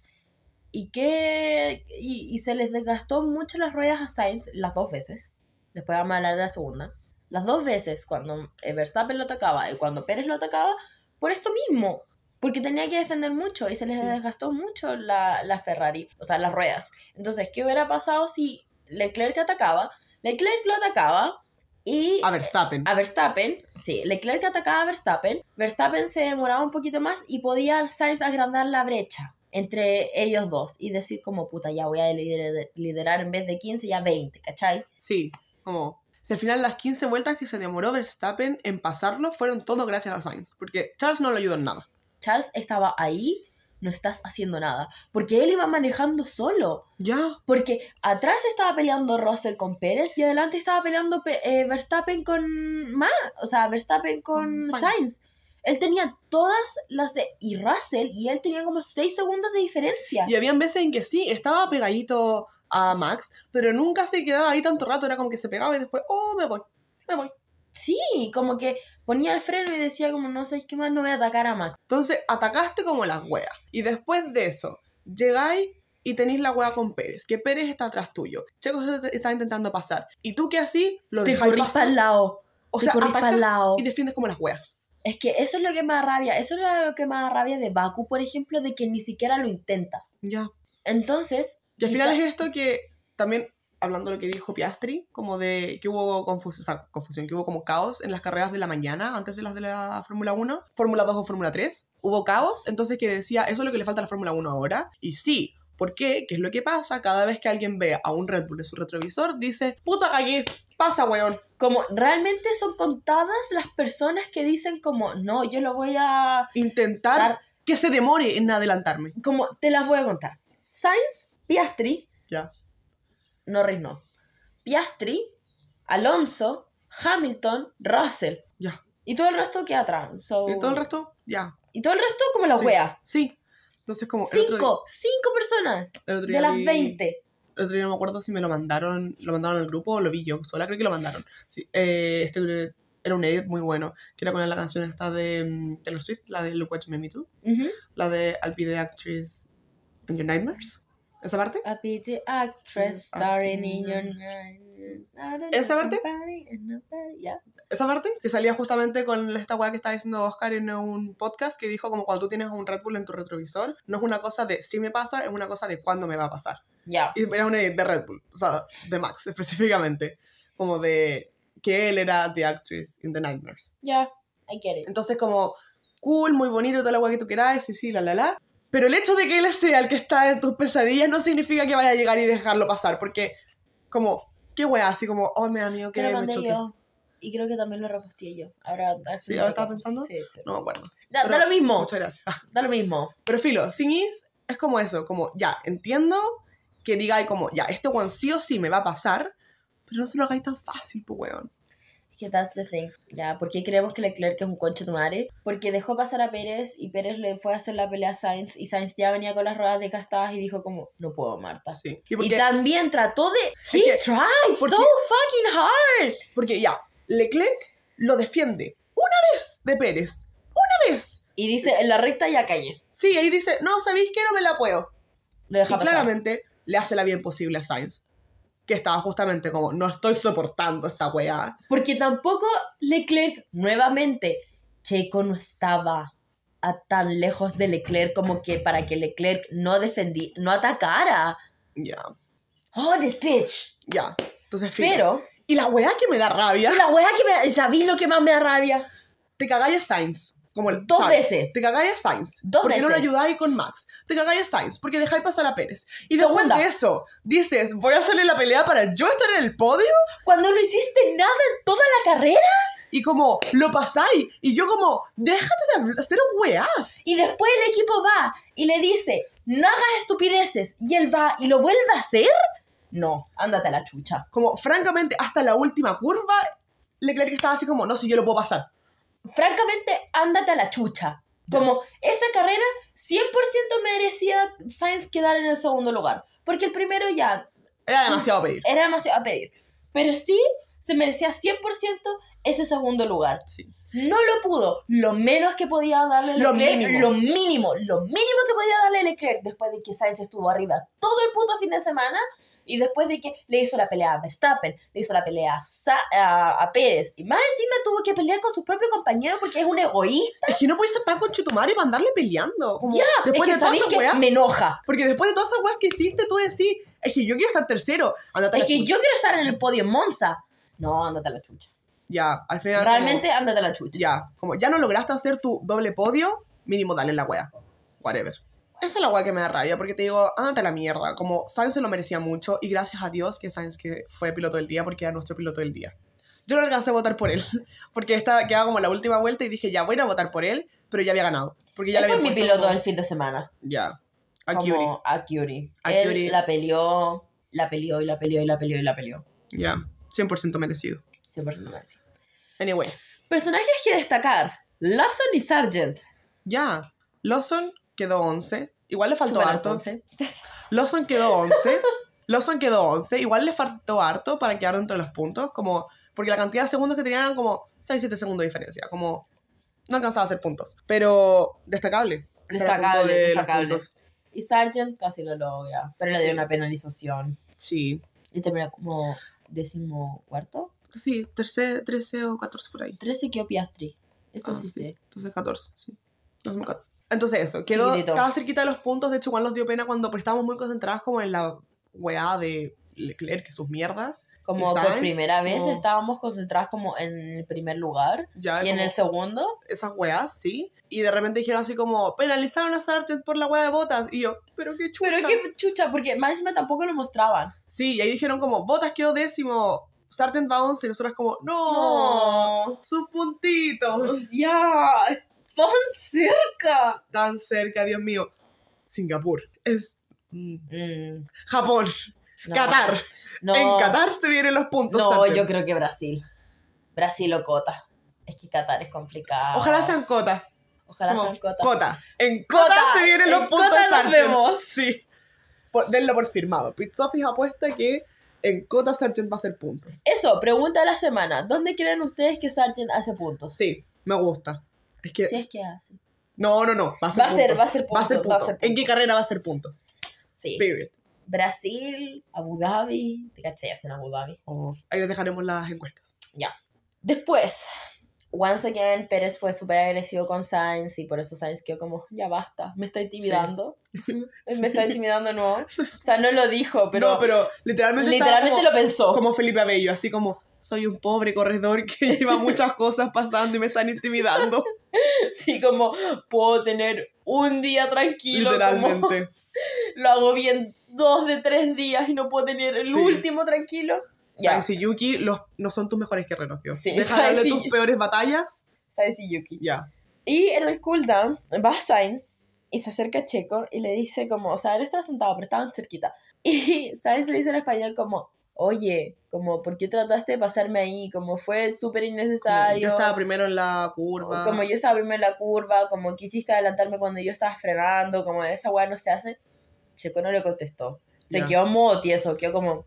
Y que y, y se les desgastó mucho las ruedas a Sainz las dos veces. Después vamos a hablar de la segunda. Las dos veces, cuando eh, Verstappen lo atacaba y cuando Pérez lo atacaba, por esto mismo. Porque tenía que defender mucho y se les Sí. desgastó mucho la, la Ferrari, o sea, las ruedas. Entonces, ¿qué hubiera pasado si Leclerc atacaba? Leclerc lo atacaba y A Verstappen. a Verstappen, sí, Leclerc atacaba a Verstappen, Verstappen se demoraba un poquito más y podía Sainz agrandar la brecha entre ellos dos y decir como, puta, ya voy a lider- liderar en vez de 15, ya 20, ¿cachai? Sí, como... Si al final las 15 vueltas que se demoró Verstappen en pasarlo fueron todo gracias a Sainz. Porque Charles no le ayudó en nada. Charles estaba ahí, no estás haciendo nada, porque él iba manejando solo. Ya. Porque atrás estaba peleando Russell con Pérez y adelante estaba peleando Pe- eh, Verstappen con Ma, o sea, Verstappen con Con Sainz. Sainz. Él tenía todas las de y Russell y él tenía como 6 segundos de diferencia. Y habían veces en que sí, estaba pegadito a Max, pero nunca se quedaba ahí tanto rato. Era como que se pegaba y después, oh, me voy, me voy. Sí, como que ponía el freno y decía como no sé qué más, no voy a atacar a Max. Entonces atacaste como las weas. Y después de eso, llegáis y tenéis la wea con Pérez, que Pérez está atrás tuyo. Checo está intentando pasar. Y tú que así lo dejáis pasar. para el lado. O te sea, atacas lado. y defiendes como las weas. Es que eso es lo que me da rabia. Eso es lo que me da rabia de Baku, por ejemplo, de que ni siquiera lo intenta. Ya. Entonces. Y al final es esto que también, hablando de lo que dijo Piastri, como de que hubo confusión, o sea, confusión, que hubo como caos en las carreras de la mañana, antes de las de la Fórmula 1, Fórmula 2 o Fórmula 3. Hubo caos, entonces que decía, eso es lo que le falta a la Fórmula 1 ahora. Y sí, ¿por qué? ¿Qué es lo que pasa? Cada vez que alguien ve a un Red Bull en su retrovisor, dice, puta cagué, pasa, weón. Como realmente son contadas las personas que dicen como, no, yo lo voy a Intentar dar, que se demore en adelantarme. como te las voy a contar. Sainz, Piastri, Ya. Norris no. Piastri, Alonso, Hamilton, Russell. Ya. Y todo el resto queda atrás. So- Y todo el resto, ya. Y todo el resto como la Sí. wea. Sí. Entonces como... el otro día- Cinco, cinco personas el otro de día las vi- 20. El otro día no me acuerdo si me lo mandaron, lo mandaron al grupo o lo vi yo sola, creo que lo mandaron. Sí, eh, este era un edit muy bueno, que era con la canción esta de mm, Taylor Swift, la de Look What You Made Me Do, Ujú. la de I'll Be the Actress in Your Nightmares. ¿Esa parte? A pretty actress Mm, starring in your nightmares. ¿Esa parte? nobody- ya. Esa parte que salía justamente con esta weá que estaba diciendo Oscar en un podcast que dijo como cuando tú tienes un Red Bull en tu retrovisor, no es una cosa de si me pasa, es una cosa de cuándo me va a pasar. Ya. Y era una de Red Bull, o sea, de Max específicamente, como de que él era The Actress in the Nightmares. Ya. I get it. Entonces como cool, muy bonito, toda la weá que tú queráis, sí, sí, la, la, la. Pero el hecho de que él sea el que está en tus pesadillas no significa que vaya a llegar y dejarlo pasar, porque como, qué weá, así como, oh, me da miedo que me choque. yo. Y creo que también lo reposteé yo. Ahora, Sí, ahora estaba pensando. Sí, sí. No me acuerdo. Da, Pero- da lo mismo. Muchas gracias. Ah, Da lo mismo. Pero filo, Sin Is es como eso, como, ya, entiendo que digáis como, ya, este weón sí o sí me va a pasar, pero no se lo hagáis tan fácil, pues weón. Es que that's the thing. Ya, ¿por qué creemos que Leclerc es un concho tu madre? Porque dejó pasar a Pérez y Pérez le fue a hacer la pelea a Sainz y Sainz ya venía con las ruedas desgastadas y dijo como, no puedo, Marta. Sí. Y Y porque, también trató de... He que- tried so porque- fucking hard. porque ya, Leclerc lo defiende una vez de Pérez. Una vez. Y dice, en la recta ya calle. Sí, ahí dice, no, ¿sabéis que no me la puedo? Lo deja y pasar. claramente le hace la bien posible a Sainz. Que estaba justamente como, no estoy soportando esta weá. Porque tampoco Leclerc, nuevamente, Checo no estaba a tan lejos de Leclerc como que para que Leclerc no defendí, no atacara. Ya, Oh, this bitch. ya. Entonces, filo. Pero, Y la weá que me da rabia, y la wea que me... ¿Sabéis lo que más me da rabia? te cagáis a Sainz. Como el, Dos ¿sabes? veces. Te cagáis a Sainz. Dos porque no lo veces. ayudáis con Max. Te cagáis a Sainz porque dejáis pasar a Pérez. Y después Segunda. de eso, dices, voy a hacerle la pelea para yo estar en el podio. Cuando no hiciste nada en toda la carrera. Y como, lo pasáis. Y yo como, déjate de hacer weás. Y después el equipo va y le dice, no hagas estupideces. Y él va y lo vuelve a hacer. No, ándate a la chucha. Como, francamente, hasta la última curva, Leclerc estaba así como, no, si yo lo puedo pasar. francamente, ándate a la chucha. Como esa carrera 100% merecía Sainz quedar en el segundo lugar. Porque el primero ya Era demasiado pedir. era demasiado a pedir. Pero sí se merecía 100% ese segundo lugar. Sí. No lo pudo. Lo menos que podía darle Lo Leclerc, mínimo. lo mínimo, lo mínimo que podía darle Leclerc después de que Sainz estuvo arriba todo el puto fin de semana y después de que le hizo la pelea a Verstappen, le hizo la pelea a, Sa- a, a Pérez y más encima tuvo que pelear con sus propios compañeros porque es un egoísta. Es que no podéis ser tan conchetumare para andarle peleando. Como, Ya, después es de que todas sabéis esas weas. me enoja. Porque después de todas esas weas que hiciste, tú decís, es que yo quiero estar tercero. Andate Es que chucha. yo quiero estar en el podio en Monza. No, ándate a la chucha. Ya, al final. Realmente ándate a la chucha. como, ya, como ya no lograste hacer tu doble podio, mínimo dale la wea. Whatever. Esa es la wea que me da rabia, porque te digo, ándate a la mierda. Como Sainz se lo merecía mucho, y gracias a Dios que Sainz que fue piloto del día, porque era nuestro piloto del día. Yo no alcancé a votar por él, porque estaba, quedaba como la última vuelta y dije, ya voy a votar por él, pero ya había ganado. Porque ya Él le fue mi piloto como- del fin de semana. Ya. A como Curie. a Curie. Él la peleó, la peleó y la peleó y la peleó y la peleó. Ya. 100% merecido. 100% merecido. Anyway. Personajes que destacar. Lawson y Sargent. Ya. Lawson quedó 11. Igual le faltó harto. entonces. Lawson quedó 11. Lawson quedó 11. Igual le faltó harto para quedar dentro de los puntos. Como, porque la cantidad de segundos que tenían eran como 6-7 segundos de diferencia. Como no alcanzaba a hacer puntos. Pero destacable. Destacable, de destacable. Y Sargent casi lo logra. Pero le dio Sí. una penalización. Sí. Y termina como décimo cuarto. Sí, 13, 13 o 14 por ahí. 13 quedó Piastri. Eso Ah, sí, sí. sé. Entonces 14, sí. 2014. Entonces eso, quedó, Chiquitito. estaba cerquita de los puntos, de hecho igual nos dio pena cuando pero estábamos muy concentradas como en la weá de Leclerc y sus mierdas. Como ¿Y por primera vez Como- estábamos concentradas como en el primer lugar. Ya, Y en el segundo, esas weas, sí. Y de repente dijeron así como, penalizaron a Sargent por la weá de botas. Y yo, pero qué chucha. pero qué chucha, porque más encima tampoco lo mostraban. Sí, y ahí dijeron como, botas quedó décimo, Sargent va 11. Y nosotros como, no, No. sus puntitos. Ya, son cerca. Tan cerca, Dios mío. Singapur. Es... mm, Mm, Japón. no. Qatar. No, En Qatar se vienen los puntos. no, yo creo que Brasil. Brasil o Cota. Es que Qatar es complicado. Ojalá sean Cota. Ojalá Como, sean Cota. Cota. En Cota, Cota, se vienen en los puntos Cota nos vemos. Sí. Por, denlo por firmado. Pete Office apuesta que en Cota Sargent va a hacer puntos. Eso, pregunta de la semana. ¿Dónde creen ustedes que Sargent hace puntos? Sí, me gusta. Es que... Si es que hace. No, no, no. Va a ser Va a ser, puntos. va a ser Va a ser puntos, va a puntos. ser ¿En qué puntos. carrera va a ser puntos? Sí. Period. Brasil, Abu Dhabi. ¿Te cachai? Hacen Abu Dhabi. Oh, ahí les dejaremos las encuestas. Ya. Después, once again, Pérez fue súper agresivo con Sainz y por eso Sainz quedó como, ya basta, me está intimidando. Me está intimidando nuevo. O sea, no lo dijo, pero, no, pero literalmente, literalmente como, lo pensó. como Felipe Abello, así como soy un pobre corredor que lleva muchas cosas pasando y me están intimidando. Sí, como puedo tener un día tranquilo. como literalmente. lo hago bien dos de tres días y no puedo tener el Sí. último tranquilo. Ya, Sainz y Yuki los, no son tus mejores guerreros, tío. Sí, Deja de y- tus peores batallas. Sainz y Yuki. Ya. Y en el cooldown va Sainz y se acerca a Checo y le dice como, o sea, él estaba sentado, pero estaban cerquita. Y Sainz le dice en español como, oye, como, ¿por qué trataste de pasarme ahí? Como fue súper Como, innecesario. Yo estaba primero en la curva. Como yo estaba primero en la curva, como quisiste adelantarme cuando yo estaba frenando, como esa weá no se hace. Checo no le contestó. Se Ya. quedó modo tieso, quedó como...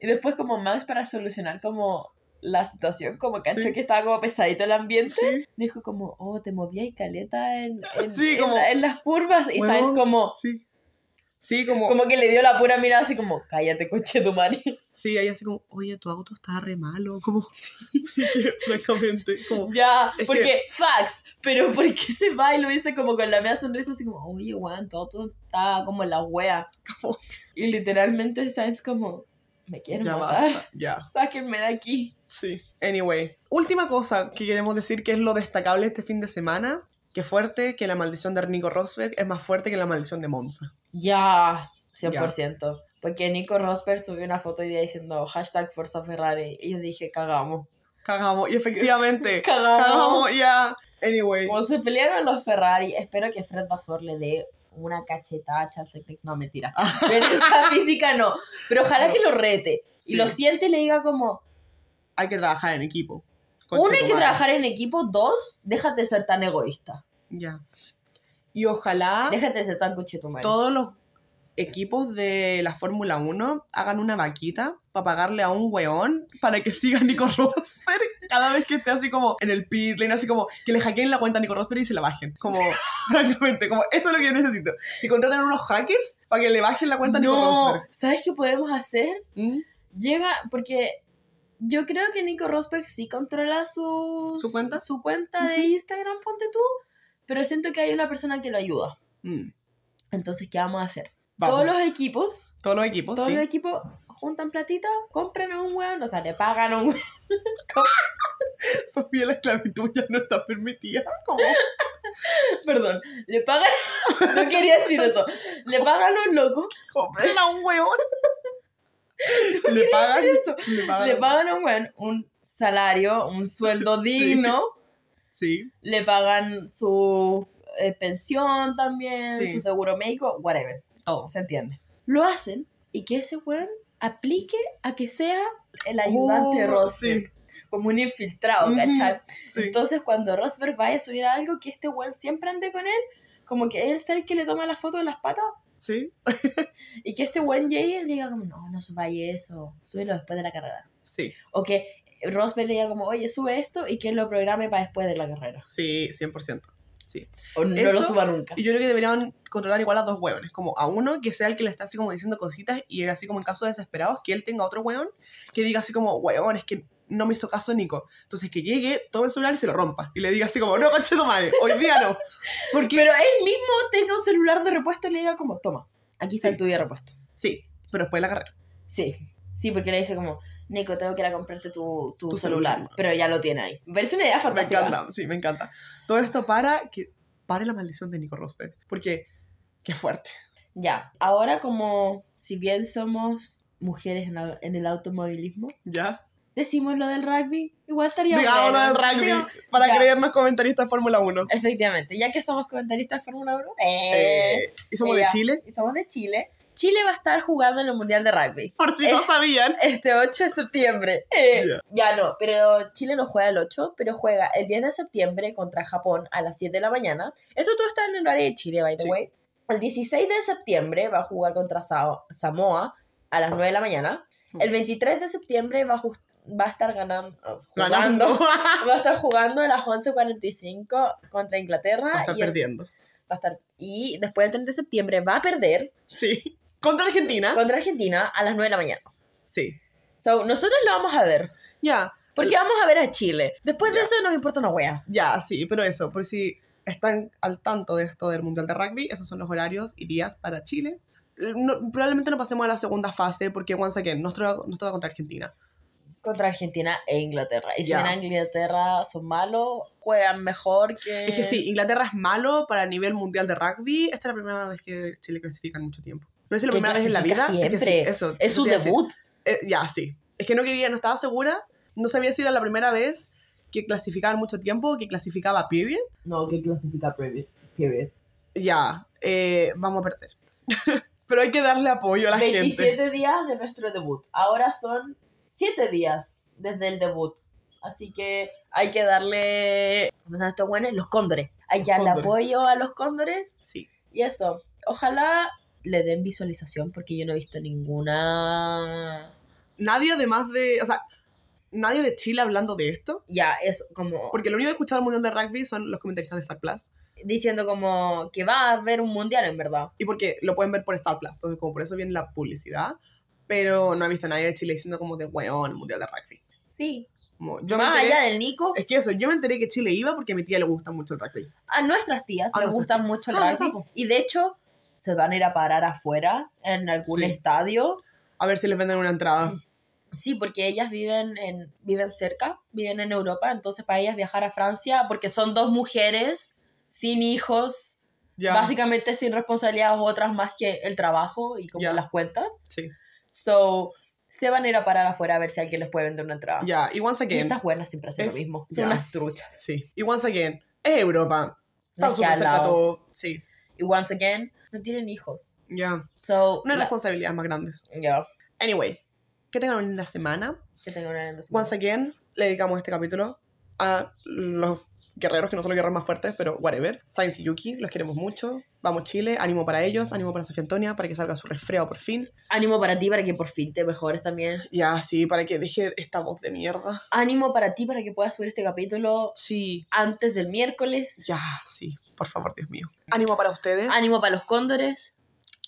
Y después como Max para solucionar como la situación, como cachó Sí. que estaba como pesadito el ambiente, Sí, dijo como, oh, te movías y caleta en, en, Sí, en como- la- en las curvas. Y sabes como, sí. Sí, como, como que le dio la pura mirada así como, cállate, coche tu madre. Sí, ahí así como, oye, tu auto está re malo. Como, que, francamente, como, Ya, Es porque fax, pero ¿por qué se va y lo dice como con la media sonrisa así como, oye, weón, todo, todo está como en la wea? Como- Y literalmente Sainz como, me quieren ya matar, basta, ya. sáquenme de aquí. Sí. Anyway, última cosa que queremos decir que es lo destacable este fin de semana. Que fuerte que la maldición de Nico Rosberg es más fuerte que la maldición de Monza. Ya, 100%. Porque Nico Rosberg subió una foto hoy día diciendo hashtag Forza Ferrari y yo dije, cagamos. Cagamos. Y efectivamente, Cagamos. cagamos ya. Anyway. Como se pelearon los Ferrari, espero que Fred Vasor le dé una cachetada a Charles Leclerc. No, mentira. Pero esa física no. Pero ojalá que lo rete. Sí. Y lo siente y le diga como, Hay que trabajar en equipo. Uno, hay que Conchetumare. trabajar en equipo. Dos, déjate de ser tan egoísta. Ya. Y ojalá Déjate de ser tan cuchetumal. todos los equipos de la Fórmula 1 hagan una vaquita para pagarle a un weón para que siga Nico Rosberg cada vez que esté así como en el pit lane, así como que le hackeen la cuenta a Nico Rosberg y se la bajen. Como, francamente, como eso es lo que yo necesito. Y contraten a unos hackers para que le bajen la cuenta a Nico No, Rosberg. ¿sabes qué podemos hacer? ¿Mm? Llega, porque yo creo que Nico Rosberg sí controla su, ¿Su cuenta? su cuenta de. Instagram, ponte tú, pero siento que hay una persona que lo ayuda. Mm. Entonces, ¿qué vamos a hacer? Vamos. Todos los equipos, Todos los equipos, todos sí. los equipos juntan platita, compran a un weón, o sea, le pagan a un weón. Sofía, la esclavitud ya no está permitida. Perdón, le pagan, no quería decir eso, le pagan a un loco, compren a un weón. le pagan. eso, Le pagan. le pagan a un weón un salario, un sueldo digno, Sí. le pagan su eh, pensión también, Sí. su seguro médico, whatever, Todo. se entiende. Lo hacen y que ese weón aplique a que sea el ayudante Oh, Rosberg, sí. como un infiltrado, ¿cachai? Sí. Entonces, cuando Rosberg vaya a subir algo, que este weón siempre ande con él, como que él sea el que le toma la foto de las patas, Sí. y que este weón llegue y diga como, no, no subáis eso, súbelo después de la carrera. Sí. O que Rosberg le diga como, oye, sube esto, y que él lo programe para después de la carrera. Sí, 100%. O no Eso- lo suba nunca. Y yo creo que deberían contratar igual a dos hueones. Como a uno que sea el que le está así como diciendo cositas y así como en casos desesperados, que él tenga otro hueón que diga así como, hueón, es que no me hizo caso Nico. Entonces que llegue, tome el celular y se lo rompa. Y le diga así como, no, conche tu madre, hoy día no. Porque, Pero él mismo tenga un celular de repuesto y le diga como, toma, aquí está Sí. el tuyo de repuesto. sí, pero después de la carrera. Sí, sí, porque le dice como, Nico, tengo que ir a comprarte tu, tu, Tu celular. celular. Pero ya lo tiene ahí. Me parece una idea Me fantástica. encanta, sí, me encanta. Todo esto para que pare la maldición de Nico Rosberg. Porque, qué fuerte. Ya, ahora como si bien somos mujeres en el automovilismo, ¿Ya? Decimos lo del rugby, igual estaría Digámoslo bueno. del rugby Digo, para ya. creernos comentaristas de Fórmula 1. Efectivamente, ya que somos comentaristas de Fórmula 1, eh, Eh, y somos ya. de Chile, y somos de Chile, Chile va a estar jugando en el Mundial de Rugby. por si no Eh. sabían. Este 8 de septiembre. Eh, Ya. Ya no, pero Chile no juega el 8, pero juega el 10 de septiembre contra Japón a las 7 de la mañana. Eso todo está en el área de Chile, by the Sí. way. El 16 de septiembre va a jugar contra Sao- Samoa a las 9 de la mañana. El 23 de septiembre va a, va a estar ganando, Ganando. jugando, va a estar jugando a las 11.45 contra Inglaterra. Va a estar y el- perdiendo. va a estar, y después del 30 de septiembre va a perder Sí. Contra Argentina. contra Argentina a las 9 de la mañana. Sí. So, nosotros lo vamos a ver. Ya, Porque vamos a ver a Chile. Después de eso nos importa una wea. ya, sí, pero eso, por si están al tanto de esto del Mundial de Rugby, esos son los horarios y días para Chile. No- probablemente no pasemos a la segunda fase porque, once again, nos toca contra Argentina. Contra Argentina e Inglaterra. Y si Ya. en Inglaterra son malos, juegan mejor que... Es que sí, Inglaterra es malo para el nivel mundial de rugby. Esta es la primera vez que Chile clasifica en mucho tiempo. No es la primera vez en la vida. clasifica es que sí, siempre. eso, Es eso su debut. Eh, ya, sí. Es que no quería, no estaba segura. No sabía si era la primera vez que clasificaba en mucho tiempo, que clasificaba period. No, que clasifica period. period. Ya, eh, vamos a perder. Pero hay que darle apoyo a la 27 gente. días de nuestro debut. Ahora son 7 días desde el debut. Así que hay que darle... ¿Cómo se estos buenos? Los cóndores. Hay que darle Cóndores. apoyo a los cóndores. Sí. Y eso. Ojalá le den visualización porque yo no he visto ninguna... Nadie además de, o sea, nadie de Chile hablando de esto. Ya, es como... Porque lo único que he escuchado del Mundial de Rugby son los comentaristas de Star Plus. Diciendo como que va a haber un mundial en verdad. Y porque lo pueden ver por Star Plus. Entonces, como por eso viene la publicidad. Pero no he visto a nadie de Chile diciendo como de weón el Mundial de Rugby. Sí. Como, yo me Más enteré- allá del Nico, Es que eso, yo me enteré que Chile iba porque a mi tía le gusta mucho el rugby. a nuestras tías nuestras gusta tías. mucho el Ah, rugby. Y de hecho, se van a ir a parar afuera en algún Sí. estadio. A ver si les venden una entrada. Sí, porque ellas viven en viven cerca, viven en Europa, entonces para ellas viajar a Francia, porque son dos mujeres sin hijos, básicamente sin responsabilidades otras más que el trabajo y como las cuentas. Sí. So, se van a ir a parar afuera a ver si alguien les puede vender una entrada. Ya. Y once Y again. estas buenas siempre hacen Es- lo mismo. Son ya. unas truchas. Sí. Y once again. Es Europa. Está súper cerca todo. Sí. Y once again, no tienen hijos. Ya. So, No hay la- responsabilidades más grandes. ya, Anyway. Que tengan una semana. que tengan una linda semana. Once again, le dedicamos este capítulo a los guerreros, que no son los guerreros más fuertes, pero whatever. Science y Yuki, los queremos mucho. Vamos Chile, ánimo para ellos, ánimo para Sofía Antonia, para que salga su resfriado por fin. Ánimo para ti para que por fin te mejores también. Ya, sí, para que deje esta voz de mierda. Ánimo para ti para que puedas subir este capítulo Sí, antes del miércoles. ya, sí, por favor, Dios mío. Ánimo para ustedes. Ánimo para los cóndores.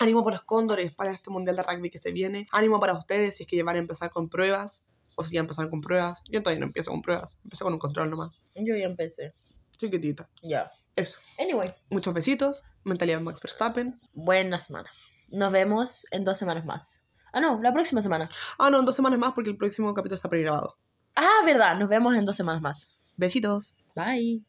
Ánimo para los cóndores, para este mundial de rugby que se viene. Ánimo para ustedes si es que van a empezar con pruebas. O si ya empezaron con pruebas. Yo todavía no empiezo con pruebas. Empecé con un control nomás. Yo ya empecé. Chiquitita. Ya. Eso. Anyway, Muchos besitos. Mentalidad Max Verstappen. buena semana. Nos vemos en dos semanas más. Ah, no, la próxima semana. Ah, no, en dos semanas más porque el próximo capítulo está pregrabado. Ah, verdad, nos vemos en dos semanas más. Besitos. Bye.